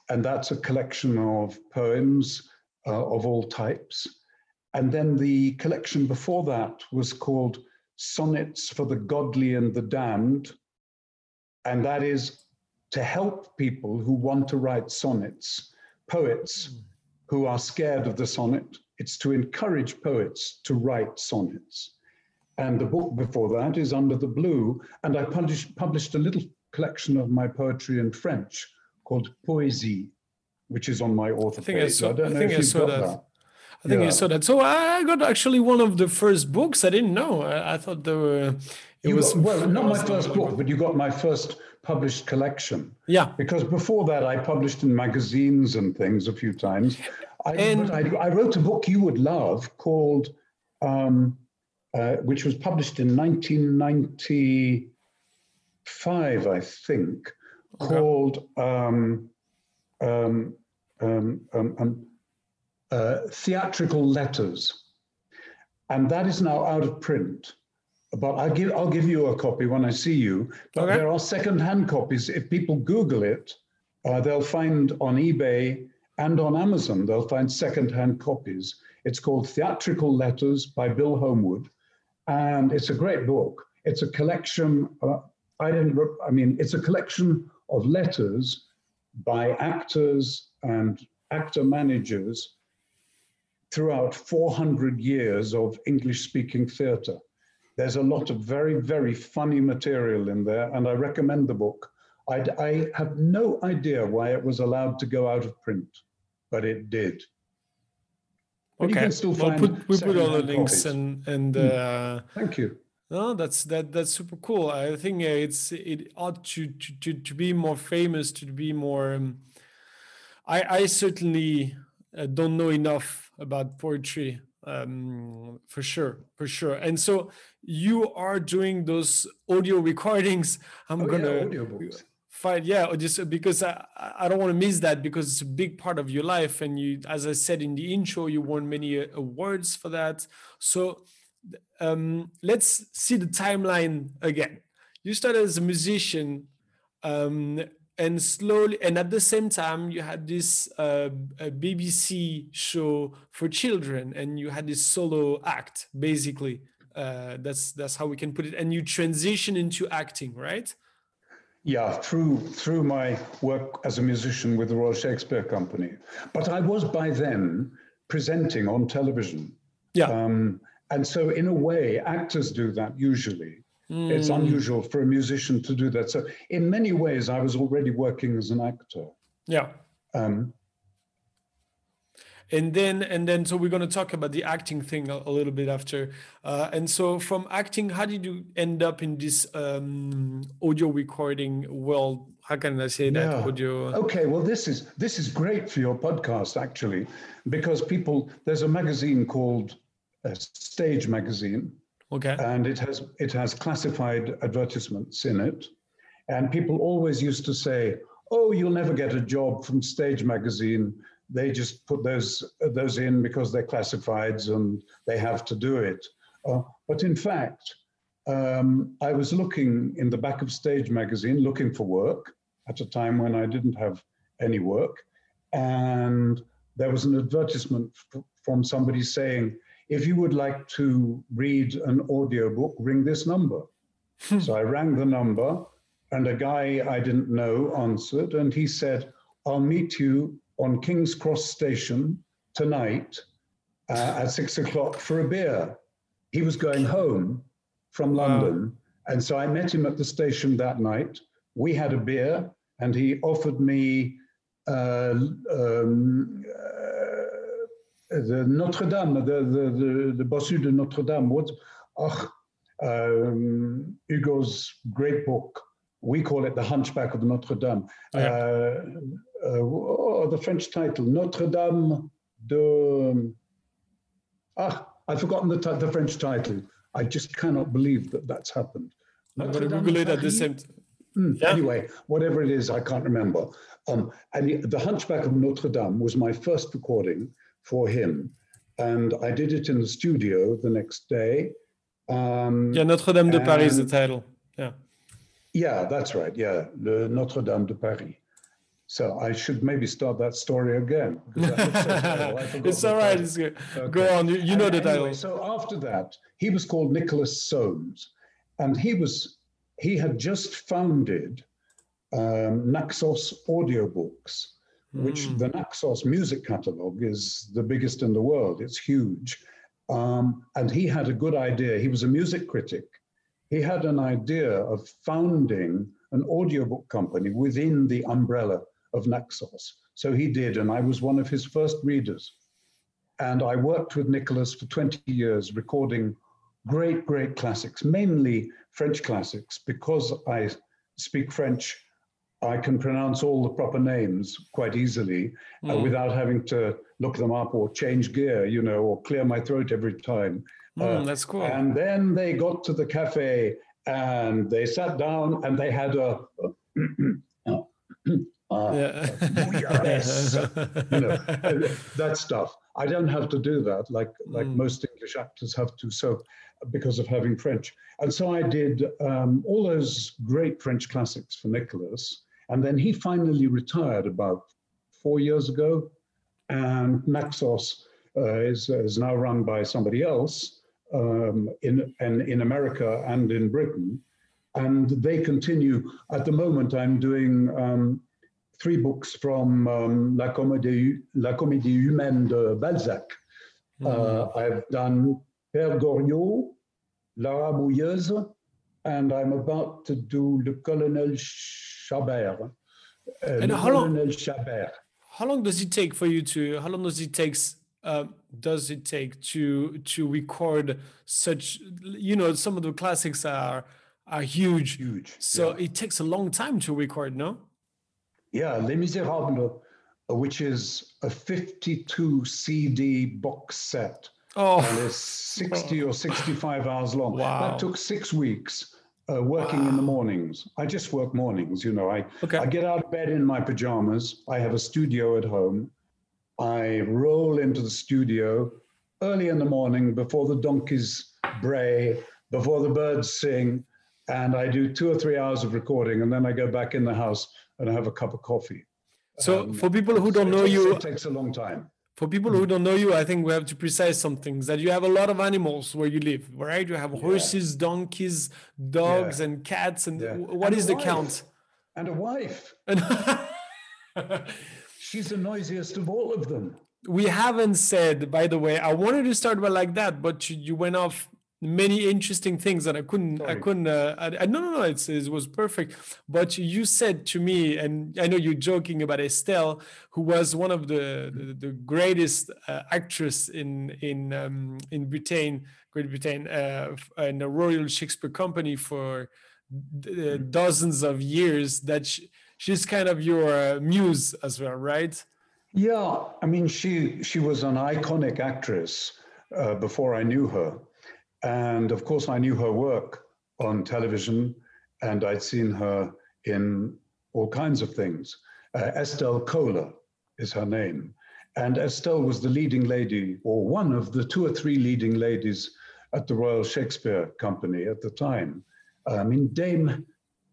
And that's a collection of poems uh, of all types. And then the collection before that was called Sonnets for the Godly and the Damned. And that is to help people who want to write sonnets, poets who are scared of the sonnet. It's to encourage poets to write sonnets. And the book before that is Under the Blue. And I published, published a little collection of my poetry in French called Poésie, which is on my author I think I page. saw- don't I know if I you've saw got that. I think I Yeah. saw that. So I got actually one of the first books. I didn't know. I, I thought there were. It You was got- well, not my first book, but you got my first published collection. Yeah. Because before that, I published in magazines and things a few times. I, And- I, I wrote a book you would love called um, uh, which was published in 1995, I think, called um, um, um, um, um, uh, Theatrical Letters. And that is now out of print. But I'll give, I'll give you a copy when I see you. But Okay. there are second-hand copies. If people Google it, uh, they'll find on eBay and on Amazon, they'll find second-hand copies. It's called Theatrical Letters by Bill Homewood. And it's a great book. It's a collection, uh, I didn't, re- I mean, it's a collection of letters by actors and actor managers throughout 400 years of English speaking theatre. There's a lot of very, very funny material in there, and I recommend the book. I, I have no idea why it was allowed to go out of print, but it did. But you Okay. can still We'll put we put all the links copies. and and Hmm. uh, Thank you. no, that's that that's super cool. I think uh, it's it ought to to to, to be more famous, to be more. Um, I I certainly uh, don't know enough about poetry um for sure for sure. And so you are doing those audio recordings. I'm Oh, gonna audiobooks. find yeah or just because I, I don't want to miss that because it's a big part of your life and you as i said in the intro you won many uh, awards for that. So um, let's see the timeline again. You started as a musician um, and slowly and at the same time you had this uh, a bbc show for children and you had this solo act basically uh, that's that's how we can put it and you transition into acting right Yeah, through through my work as a musician with the Royal Shakespeare Company. But I was by then presenting on television. yeah Um, and so, in a way, actors do that usually. It's Mm. unusual for a musician to do that. So, in many ways, I was already working as an actor. yeah Um, and then and then so we're going to talk about the acting thing a, a little bit after uh, and so from acting how did you end up in this um, audio recording world how can i say that Yeah. audio Okay, well, this is this is great for your podcast actually, because people there's a magazine called uh, Stage Magazine, okay and it has it has classified advertisements in it, and people always used to say, "Oh, you'll never get a job from Stage Magazine. They just put those those in because they're classifieds and they have to do it." Uh, but in fact, um, I was looking in the back of Stage Magazine looking for work at a time when I didn't have any work, and there was an advertisement f- from somebody saying, if you would like to read an audiobook, ring this number. so I rang the number, and a guy I didn't know answered, and he said, I'll meet you on King's Cross Station tonight uh, at six o'clock for a beer. He was going home from London. And so I met him at the station that night. We had a beer, and he offered me uh, um, the Notre Dame, the, the, the, the Bossu de Notre Dame. What, ach, um, Hugo's great book. We call it The Hunchback of Notre Dame. Oh, yeah. Uh, uh, oh, the French title, Notre Dame de. Ah, I've forgotten the, ti- the French title. I just cannot believe that that's happened. i'm going to google it at the same time Mm, Yeah. Anyway, whatever it is, I can't remember. Um, and the- the Hunchback of Notre Dame was my first recording for him, and I did it in the studio the next day. Um, yeah notre dame de paris is the title yeah yeah, that's right. Yeah, the Notre Dame de Paris. So I should maybe start that story again. that so terrible. I forgot it's all right it's good go on you, you know And the title anyway, So after that, he was called Nicholas Soames, and he was he had just founded um, Naxos Audiobooks, which Mm. the Naxos music catalog is the biggest in the world. It's huge, um, and he had a good idea. He was a music critic. He had an idea of founding an audiobook company within the umbrella of Naxos. So he did, and I was one of his first readers. And I worked with Nicholas for 20 years, recording great, great classics, mainly French classics. Because I speak French, I can pronounce all the proper names quite easily uh, Mm. without having to look them up or change gear, you know, or clear my throat every time. Mm, that's cool. And then they got to the cafe and they sat down and they had a. uh, yes, you know, that stuff. I don't have to do that like like Mm. most English actors have to. So because of having French, and so I did um, all those great French classics for Nicholas, and then he finally retired about four years ago, and Naxos uh, is is now run by somebody else um, in and in America and in Britain, and they continue. At the moment, I'm doing. Um, three books from um, La, Comédie, La Comédie Humaine de Balzac. Uh, I've done Père Goriot, La Rabouilleuse, and I'm about to do Le Colonel Chabert. And how long- Chabert. how long does it take for you to how long does it takes uh, does it take to to record such you know some of the classics are are huge Huge. so yeah. it takes a long time to record no Yeah, Les Miserables, uh, which is a 52 CD box set. oh and it's 60 or 65 hours long. Wow. That took six weeks uh, working in the mornings. I just work mornings, you know. I, Okay. I get out of bed in my pajamas. I have a studio at home. I roll into the studio early in the morning before the donkeys bray, before the birds sing, and I do two or three hours of recording, and then I go back in the house and I have a cup of coffee. so for people who don't It know takes- you it takes a long time. For people who mm-hmm. don't know you i think we have to precise some things that you have a lot of animals where you live right you have horses donkeys dogs Yeah. and cats and Yeah. what And is the wife. count And a wife. She's the noisiest of all of them. we haven't said by the way i wanted to start by like that but you, you went off many interesting things that i couldn't i couldn't uh, I, I, no no no it's, it was perfect. But you said to me and i know you're joking about estelle who was one of the the, the greatest uh, actress in in um, in britain great britain uh, in the royal shakespeare company for uh, dozens of years that she, she's kind of your uh, muse as well right? Yeah, I mean, she she was an iconic actress uh, before I knew her, and of course I knew her work on television, and I'd seen her in all kinds of things. Uh, Estelle Kohler is her name, and Estelle was the leading lady, or one of the two or three leading ladies at the Royal Shakespeare Company at the time. I mean, Dame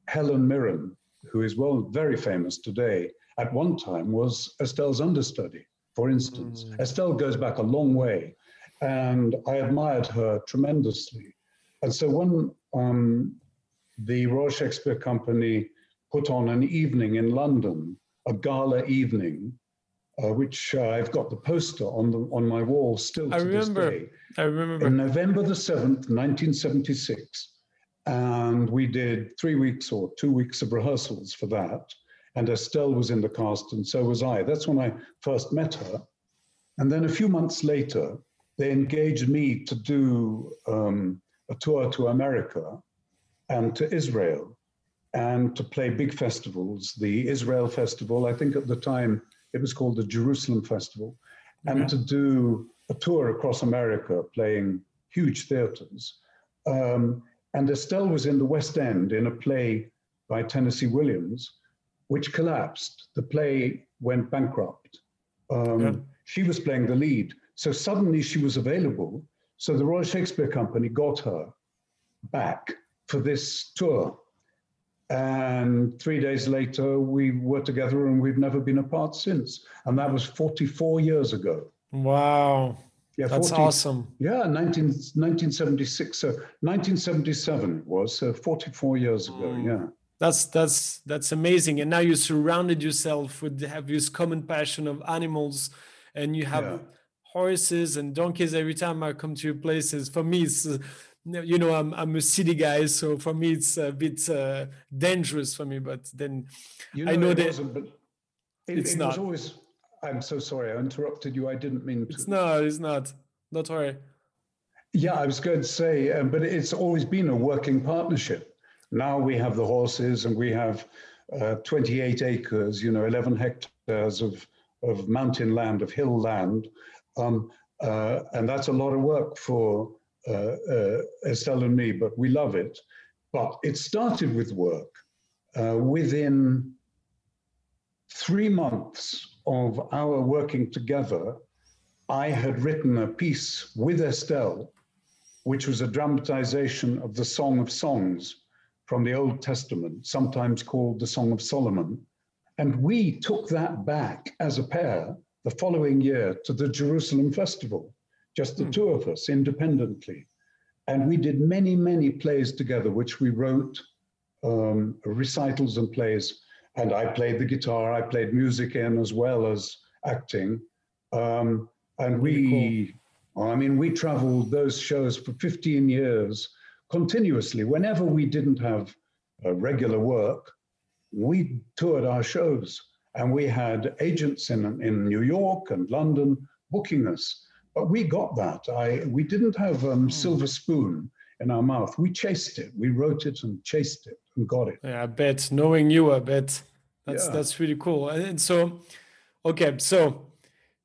Helen Mirren, who is well very famous today, at one time was Estelle's understudy, for instance. Estelle goes back a long way, and I admired her tremendously. And so when um, the Royal Shakespeare Company put on an evening in London, a gala evening, uh, which uh, I've got the poster on the on my wall still to I this remember. day i remember in November the 7th, 1976. And we did three weeks or two weeks of rehearsals for that. And Estelle was in the cast, and so was I. That's when I first met her. And then a few months later, they engaged me to do um, a tour to America and to Israel and to play big festivals. The Israel Festival, I think at the time it was called the Jerusalem Festival, and to do a tour across America playing huge theaters. Um, and Estelle was in the West End in a play by Tennessee Williams, which collapsed. The play went bankrupt. Um, Yeah. She was playing the lead. So suddenly she was available. So the Royal Shakespeare Company got her back for this tour. And three days later, we were together and we've never been apart since. And that was 44 years ago. wow Yeah, that's 40 awesome Yeah, 19, 1976. So 1977 it was, so 44 years ago. Mm. Yeah. That's that's that's amazing. And now you surrounded yourself with have this common passion of animals, and you have Yeah. Horses and donkeys. Every time I come to your places, for me, it's uh, you know I'm I'm a city guy, so for me it's a bit uh, dangerous for me. But then You I know it that- but it, It's it not. always. I'm so sorry, I interrupted you. I didn't mean to. it's not it's not. Don't worry. Yeah, I was going to say, um, but it's always been a working partnership. Now we have the horses and we have uh, 28 acres, you know, 11 hectares of, of mountain land, of hill land. Um, uh, and that's a lot of work for uh, uh, Estelle and me, but we love it. But it started with work. Uh, within three months of our working together, I had written a piece with Estelle, which was a dramatization of the Song of Songs from the Old Testament, sometimes called the Song of Solomon. And we took that back as a pair the following year to the Jerusalem Festival, just the two of us independently. And we did many, many plays together, which we wrote um, recitals and plays. And I played the guitar, I played music in as well as acting. Um, and we, I mean, we traveled those shows for 15 years continuously. Whenever we didn't have uh, regular work, we toured our shows and we had agents in, in New York and London booking us. But we got that. I, we didn't have um, silver spoon in our mouth. We chased it. We wrote it and chased it and got it. Yeah, I bet. Knowing you, I bet that's Yeah. that's really cool. And and so, okay, so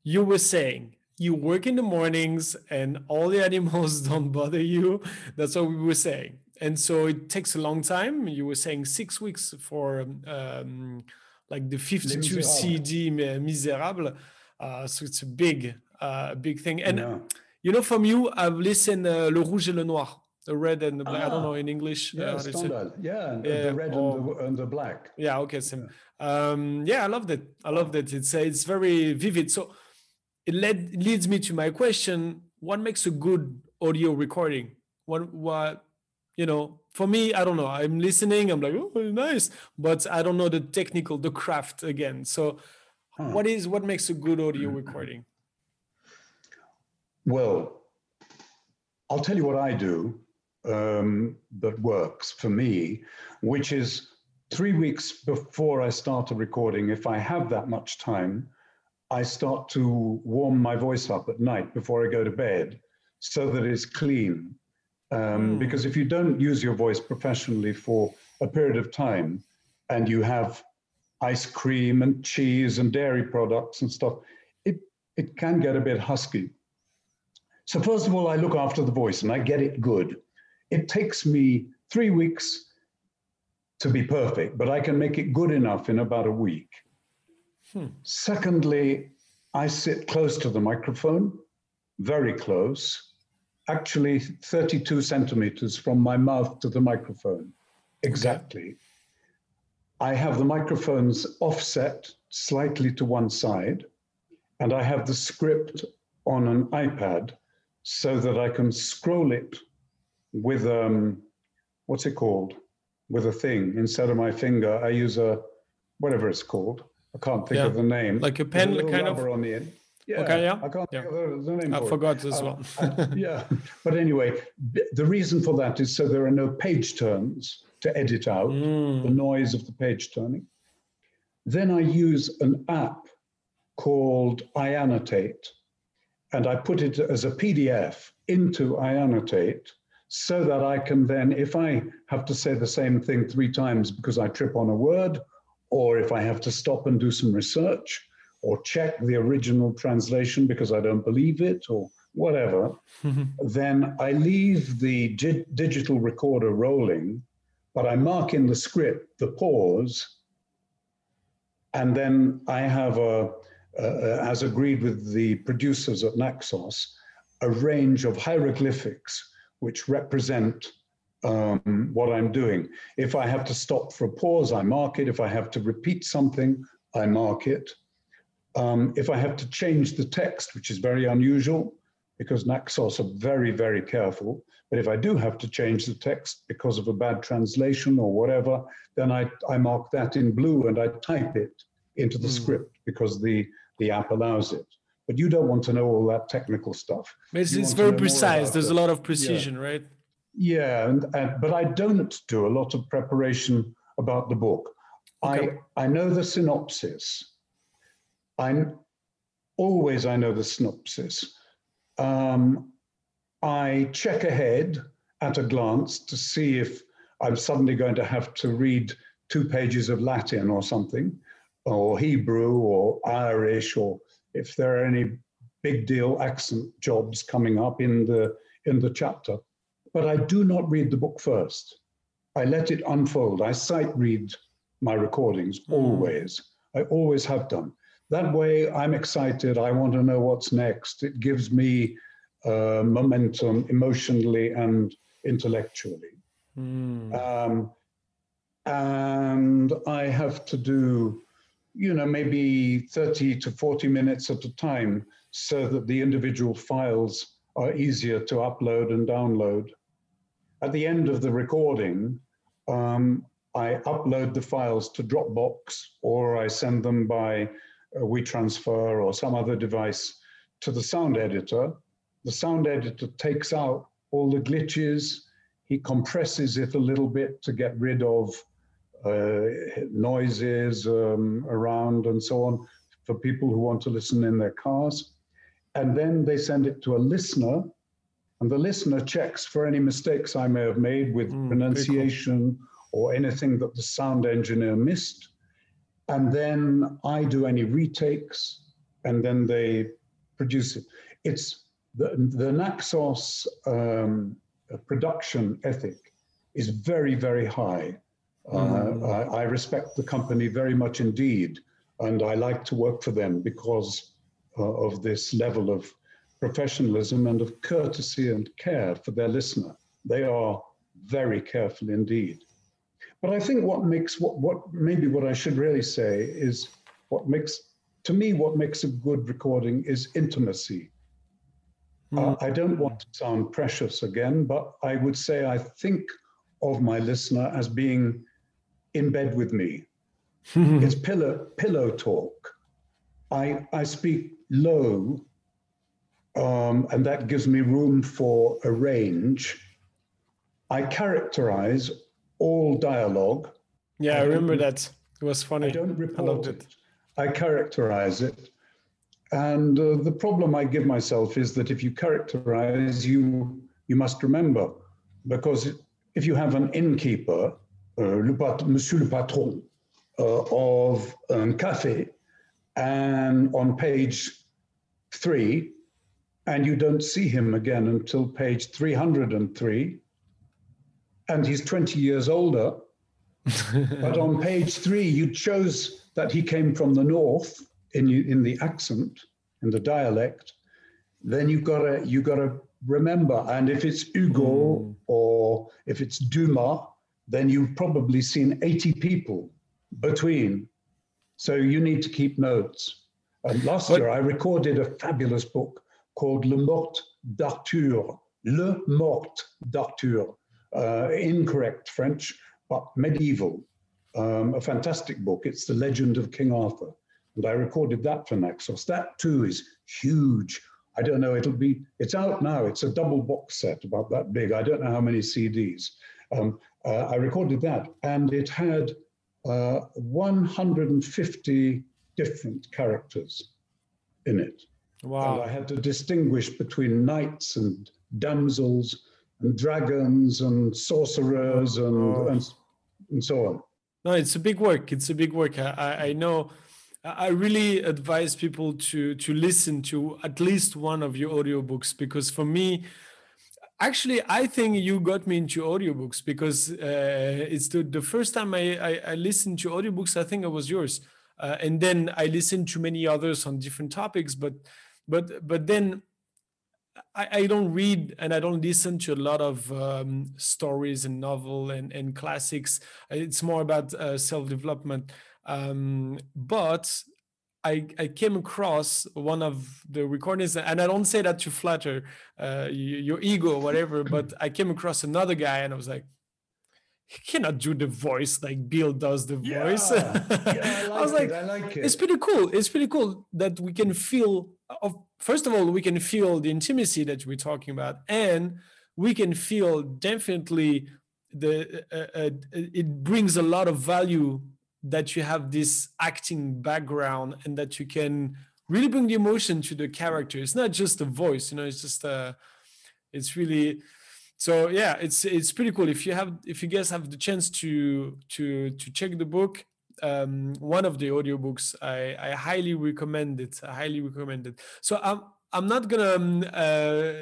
you were saying you work in the mornings and all the animals don't bother you. That's what we were saying. And so it takes a long time. You were saying six weeks for um, like the 52 CD Miserable. Uh, so it's a big, uh, big thing. And Yeah. you know, from you, I've listened uh, Le Rouge et le Noir, the red and the black. I don't Ah, know in English. uh, Yeah, they. Yeah, and Yeah, the red or- and, the, and the black. yeah okay same um yeah i loved it i loved it it's uh, it's very vivid so it led leads me to my question what makes a good audio recording what what you know for me i don't know. I'm listening. I'm like oh nice. But i don't know the technical the craft again. So what is what makes a good audio recording? Well, I'll tell you what I do um, that works for me, which is three weeks before I start a recording, if I have that much time, I start to warm my voice up at night before I go to bed so that it's clean. Um, Because if you don't use your voice professionally for a period of time and you have ice cream and cheese and dairy products and stuff, it, it can get a bit husky. So first of all, I look after the voice and I get it good. It takes me three weeks to be perfect, but I can make it good enough in about a week. Secondly, I sit close to the microphone, very close, actually 32 centimeters from my mouth to the microphone, exactly. I have the microphones offset slightly to one side, and I have the script on an iPad so that I can scroll it with um, what's it called? With a thing instead of my finger. I use a whatever it's called. I can't think Yeah, of the name. like a pen, kind of? on the end. Yeah, Okay, yeah, I can't yeah. the, the name. i for it. forgot as Uh, well uh, yeah, but anyway, the reason for that is so there are no page turns to edit out Mm. the noise of the page turning. Then I use an app called iAnnotate, and I put it as a PDF into iAnnotate so that I can then, if I have to say the same thing three times because I trip on a word, or if I have to stop and do some research, or check the original translation because I don't believe it, or whatever, then I leave the gi- digital recorder rolling, but I mark in the script the pause, and then I have a, uh, as agreed with the producers at Naxos, a range of hieroglyphics which represent um, what I'm doing. If I have to stop for a pause, I mark it. If I have to repeat something, I mark it. Um, if I have to change the text, which is very unusual because Naxos are very, very careful, but if I do have to change the text because of a bad translation or whatever, then I, I mark that in blue and I type it into the script because the, the app allows it. But you don't want to know all that technical stuff. it's, it's very precise there's a lot of precision right yeah, and, and but I don't do a lot of preparation about the book. Okay. I I know the synopsis. I always I know the synopsis. Um, I check ahead at a glance to see if I'm suddenly going to have to read two pages of Latin or something, or Hebrew or Irish, or if there are any big deal accent jobs coming up in the in the chapter, but I do not read the book first. I let it unfold. I sight read my recordings always. I always have done. That way, I'm excited. I want to know what's next. It gives me uh, momentum emotionally and intellectually. Um, and I have to do, you know, maybe 30 to 40 minutes at a time so that the individual files are easier to upload and download. At the end of the recording, um, I upload the files to Dropbox or I send them by WeTransfer or some other device to the sound editor. The sound editor takes out all the glitches. He compresses it a little bit to get rid of uh, noises um, around and so on for people who want to listen in their cars. And then they send it to a listener, and the listener checks for any mistakes I may have made with pronunciation or anything that the sound engineer missed. And then I do any retakes, and then they produce it. It's the, the Naxos um, production ethic is very, very high. Uh, I, I respect the company very much indeed, and I like to work for them because uh, of this level of professionalism and of courtesy and care for their listener. They are very careful indeed. But I think what makes what, what maybe what I should really say is what makes to me what makes a good recording is intimacy. Uh, I don't want to sound precious again, but I would say I think of my listener as being in bed with me. it's pillow pillow talk. I I speak low, um, and that gives me room for a range. I characterize all dialogue. Yeah, I remember that. It was funny. I don't I report loved it. it. I characterize it. And uh, the problem I give myself is that if you characterize, you you must remember, because if you have an innkeeper, uh, le pat- Monsieur le Patron uh, of un café, and on page three, and you don't see him again until page 303, and he's 20 years older, but on page three, you chose that he came from the north in in the accent, in the dialect. Then you gotta you gotta remember, and if it's Hugo hmm. or if it's Dumas, then you've probably seen 80 people between. So you need to keep notes. And last But- year, I recorded a fabulous book called Le Mort d'Arthur. Le Mort d'Arthur. Uh, incorrect French, but medieval. Um, a fantastic book. It's the legend of King Arthur. And I recorded that for Naxos. That too is huge. I don't know, it'll be, it's out now. It's a double box set about that big. I don't know how many CDs. Um, uh, I recorded that and it had uh, 150 different characters in it. And Wow. I had to distinguish between knights and damsels and dragons and sorcerers and, Oh. and, and so on. No, it's a big work. It's a big work. I, I know. I I really advise people to to listen to at least one of your audiobooks because for me, actually, I think you got me into audiobooks because uh, it's the, the first time I, I I listened to audiobooks. I think it was yours, uh, and then I listened to many others on different topics. But but but then I, I don't read and I don't listen to a lot of um, stories and novel and, and classics. It's more about uh, self development. Um, but I, I came across one of the recordings, and I don't say that to flatter uh, your ego or whatever, but I came across another guy and I was like, he cannot do the voice like Bill does the voice. yeah, I was like like, it, I like it. it's pretty cool. It's pretty cool that we can feel of first of all, we can feel the intimacy that we're talking about, and we can feel definitely the uh, uh, it brings a lot of value that you have this acting background and that you can really bring the emotion to the character. It's not just a voice, you know. It's just uh, it's really so yeah it's it's pretty cool if you have if you guys have the chance to to to check the book um one of the audiobooks i i highly recommend it i highly recommend it so I'm I'm not gonna um, uh,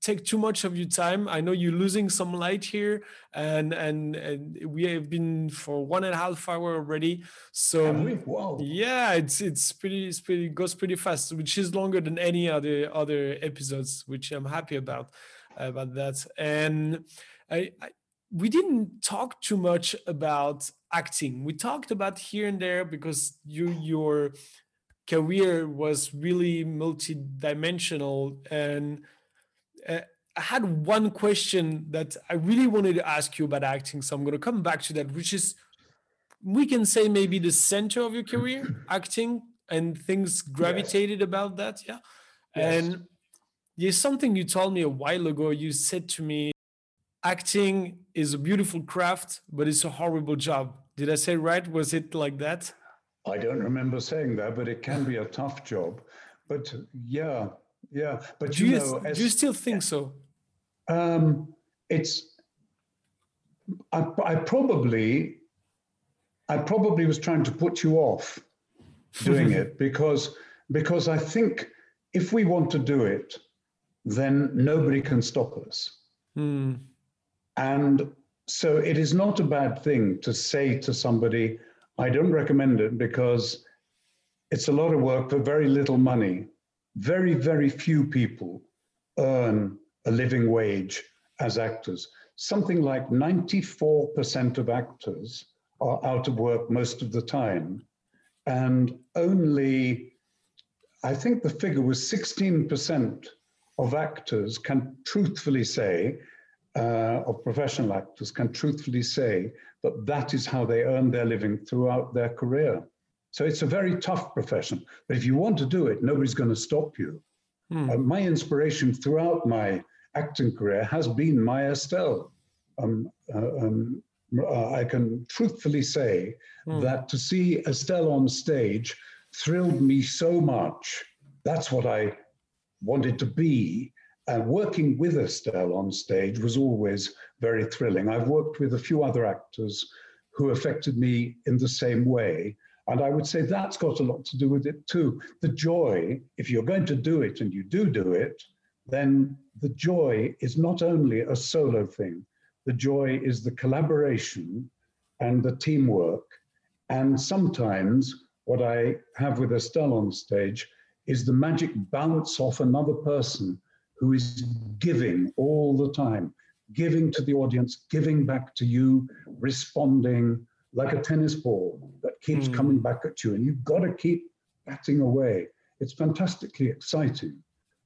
take too much of your time. I know you're losing some light here, and and, and we have been for one and a half hour already. So wow. yeah, it's it's pretty it's pretty goes pretty fast, which is longer than any other other episodes, which I'm happy about about that. And I, I we didn't talk too much about acting. We talked about here and there because you your career was really multi-dimensional and uh, i had one question that i really wanted to ask you about acting so i'm going to come back to that which is we can say maybe the center of your career acting and things gravitated yes. about that yeah yes. and there's something you told me a while ago you said to me acting is a beautiful craft but it's a horrible job did i say right was it like that I don't remember saying that, but it can be a tough job. But yeah, yeah. But do you, you know, do you still think so? Um, it's. I, I probably, I probably was trying to put you off doing it because because I think if we want to do it, then nobody can stop us. Mm. And so it is not a bad thing to say to somebody, I don't recommend it because it's a lot of work for very little money. Very, very few people earn a living wage as actors. Something like 94% of actors are out of work most of the time. And only, I think the figure was 16% of actors can truthfully say, uh, of professional actors can truthfully say that that is how they earn their living throughout their career. So it's a very tough profession. But if you want to do it, nobody's going to stop you. Hmm. Uh, my inspiration throughout my acting career has been Maya Estelle. Um, uh, um, uh, I can truthfully say hmm. that to see Estelle on stage thrilled me so much. That's what I wanted to be. And working with Estelle on stage was always very thrilling. I've worked with a few other actors who affected me in the same way. And I would say that's got a lot to do with it too. The joy, if you're going to do it and you do do it, then the joy is not only a solo thing, the joy is the collaboration and the teamwork. And sometimes what I have with Estelle on stage is the magic bounce off another person who is giving all the time giving to the audience, giving back to you, responding like a tennis ball that keeps mm. coming back at you. And you've got to keep batting away. It's fantastically exciting.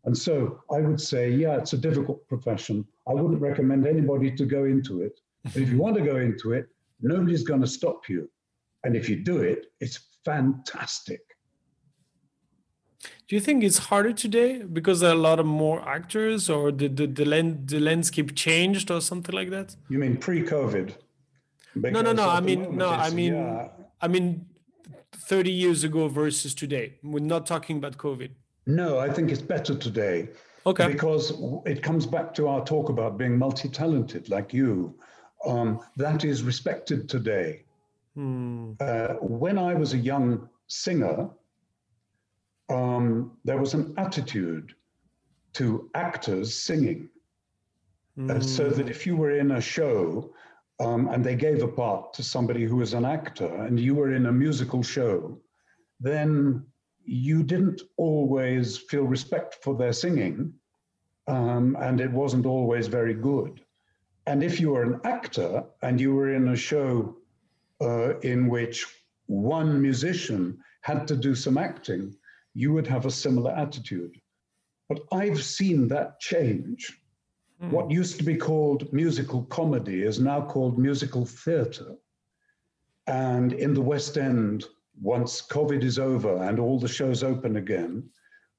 And so I would say, yeah, it's a difficult profession. I wouldn't recommend anybody to go into it. But if you want to go into it, nobody's going to stop you. And if you do it, it's fantastic. Do you think it's harder today because there are a lot of more actors, or the the the, land, the landscape changed, or something like that? You mean pre-COVID? no, no, no. I mean, no. I mean, yeah. I mean, thirty years ago versus today. We're not talking about COVID. No, I think it's better today. Okay. Because it comes back to our talk about being multi-talented, like you. Um, that is respected today. Hmm. Uh, when I was a young singer, um, there was an attitude to actors singing. Mm. Uh, so that if you were in a show um, and they gave a part to somebody who was an actor and you were in a musical show, then you didn't always feel respect for their singing um, and it wasn't always very good. And if you were an actor and you were in a show uh, in which one musician had to do some acting, you would have a similar attitude. But I've seen that change. Mm. What used to be called musical comedy is now called musical theatre. And in the West End, once COVID is over and all the shows open again,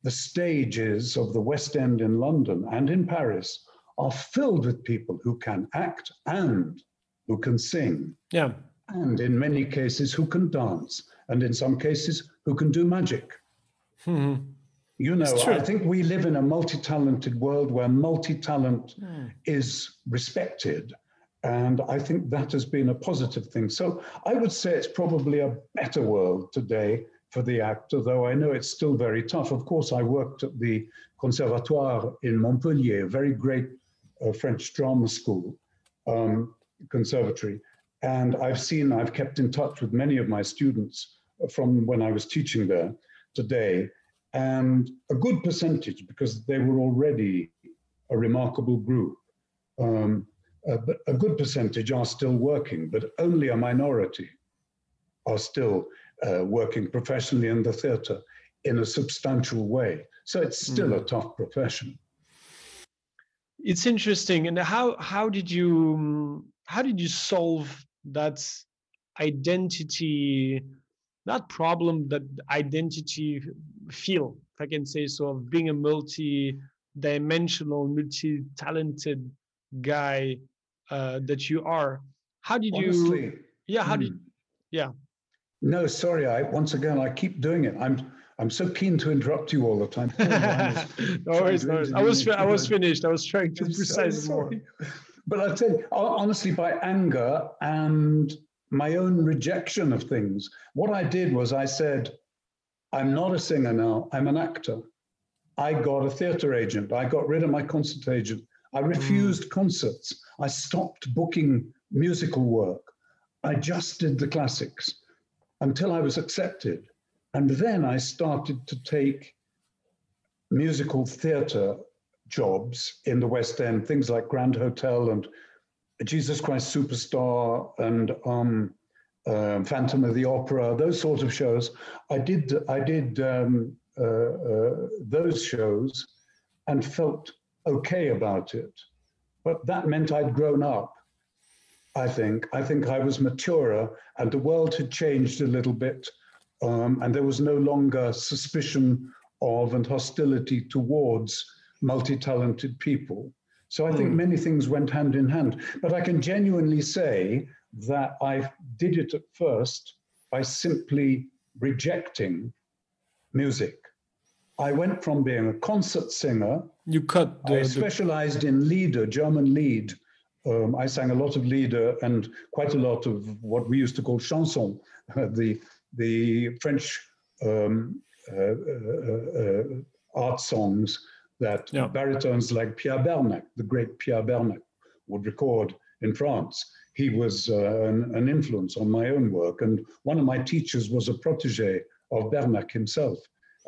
the stages of the West End in London and in Paris are filled with people who can act and who can sing. Yeah. And in many cases, who can dance. And in some cases, who can do magic. Hmm. You know, I think we live in a multi talented world where multi talent mm. is respected. And I think that has been a positive thing. So I would say it's probably a better world today for the actor, though I know it's still very tough. Of course, I worked at the Conservatoire in Montpellier, a very great uh, French drama school, um, conservatory. And I've seen, I've kept in touch with many of my students from when I was teaching there today, and a good percentage, because they were already a remarkable group, um, uh, but a good percentage are still working, but only a minority are still uh, working professionally in the theatre in a substantial way. So it's still mm. a tough profession. It's interesting. And how how did you how did you solve that identity, that problem, that identity feel, if I can say so, of being a multi-dimensional, multi-talented guy uh, that you are? How did Honestly, you? Yeah. How mm. did? Yeah. No, sorry. I once again I keep doing it. I'm I'm so keen to interrupt you all the time. no worries, no worries. I was I was finished. I was trying to precise so more. But I tell you, honestly, by anger and my own rejection of things, what I did was I said, I'm not a singer now. I'm an actor. I got a theatre agent. I got rid of my concert agent. I refused mm. concerts. I stopped booking musical work. I just did the classics until I was accepted. And then I started to take musical theatre jobs in the West End, things like Grand Hotel and Jesus Christ Superstar and um, uh, Phantom of the Opera, those sort of shows. I did I did um, uh, uh, those shows and felt okay about it, but that meant I'd grown up. I think. I think I was maturer and the world had changed a little bit. Um, and there was no longer suspicion of and hostility towards multi talented people. So I think mm. many things went hand in hand. But I can genuinely say that I did it at first by simply rejecting music. I went from being a concert singer. You cut. The, I specialized the... in Lieder, German Lied, um, I sang a lot of Lieder and quite a lot of what we used to call chanson, the the French um, uh, uh, uh, art songs that yeah. baritones like Pierre Bernac, the great Pierre Bernac, would record in France. He was uh, an, an, influence on my own work, and one of my teachers was a protege of Bernac himself.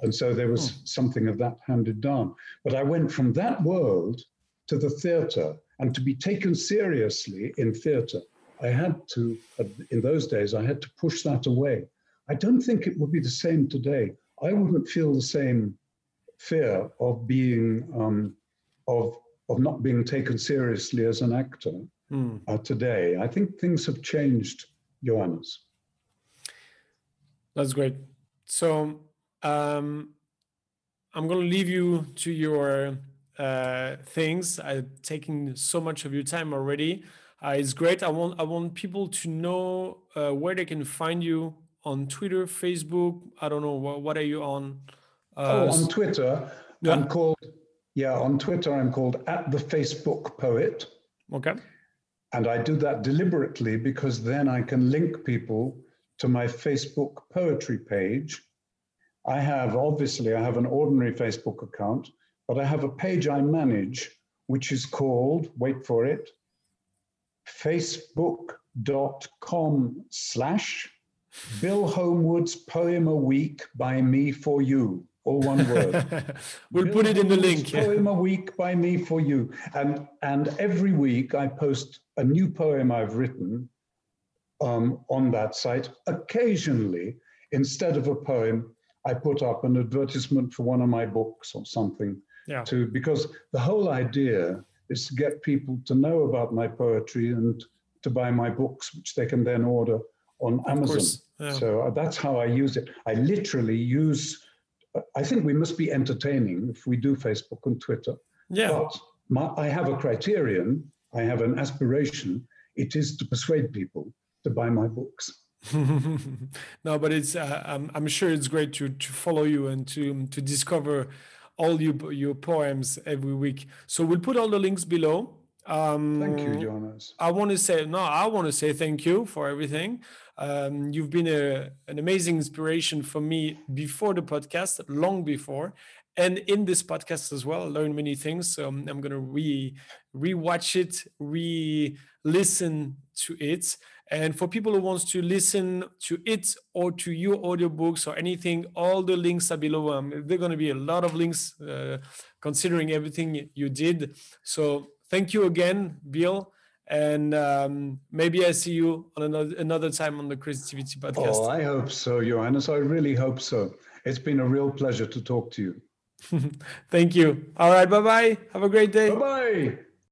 And so there was oh. something of that handed down. But I went from that world to the theatre and to be taken seriously in theatre, I had to, in those days, I had to push that away. I don't think it would be the same today. I wouldn't feel the same fear of being, um, of, of not being taken seriously as an actor mm. uh, today. I think things have changed, Johannes. That's great. So um, I'm going to leave you to your uh, things. I'm taking so much of your time already. Uh, it's great. I want I want people to know uh, where they can find you on Twitter, Facebook. I don't know what, what are you on? Uh, oh, on Twitter, yeah. I'm called yeah on Twitter. I'm called at the Facebook Poet. Okay. And I do that deliberately because then I can link people to my Facebook poetry page. I have obviously I have an ordinary Facebook account but I have a page I manage which is called, wait for it, facebook.com slash Bill Homewood's Poem a Week by Me for You. All one word. we'll Bill put it in the link. Poem a week by me for you. And and every week I post a new poem I've written um, on that site. Occasionally, instead of a poem, I put up an advertisement for one of my books or something yeah. to because the whole idea is to get people to know about my poetry and to buy my books, which they can then order on Amazon. Yeah. So uh, that's how I use it. I literally use. I think we must be entertaining if we do Facebook and Twitter. Yeah. But my, I have a criterion. I have an aspiration. It is to persuade people to buy my books. no, but it's. Uh, I'm, I'm sure it's great to to follow you and to to discover all your, your poems every week. So we'll put all the links below. Um, thank you, Jonas. I want to say no. I want to say thank you for everything. Um, you've been a, an amazing inspiration for me before the podcast, long before, and in this podcast as well. I learned many things. So I'm, I'm gonna re rewatch it, re listen to it. And for people who wants to listen to it or to your audiobooks or anything, all the links are below. Um, there are going to be a lot of links uh, considering everything you did. So thank you again, Bill. And um, maybe I see you on another, another time on the Creativity podcast. Oh, I hope so, Johannes. I really hope so. It's been a real pleasure to talk to you. thank you. All right. Bye bye. Have a great day. Bye bye.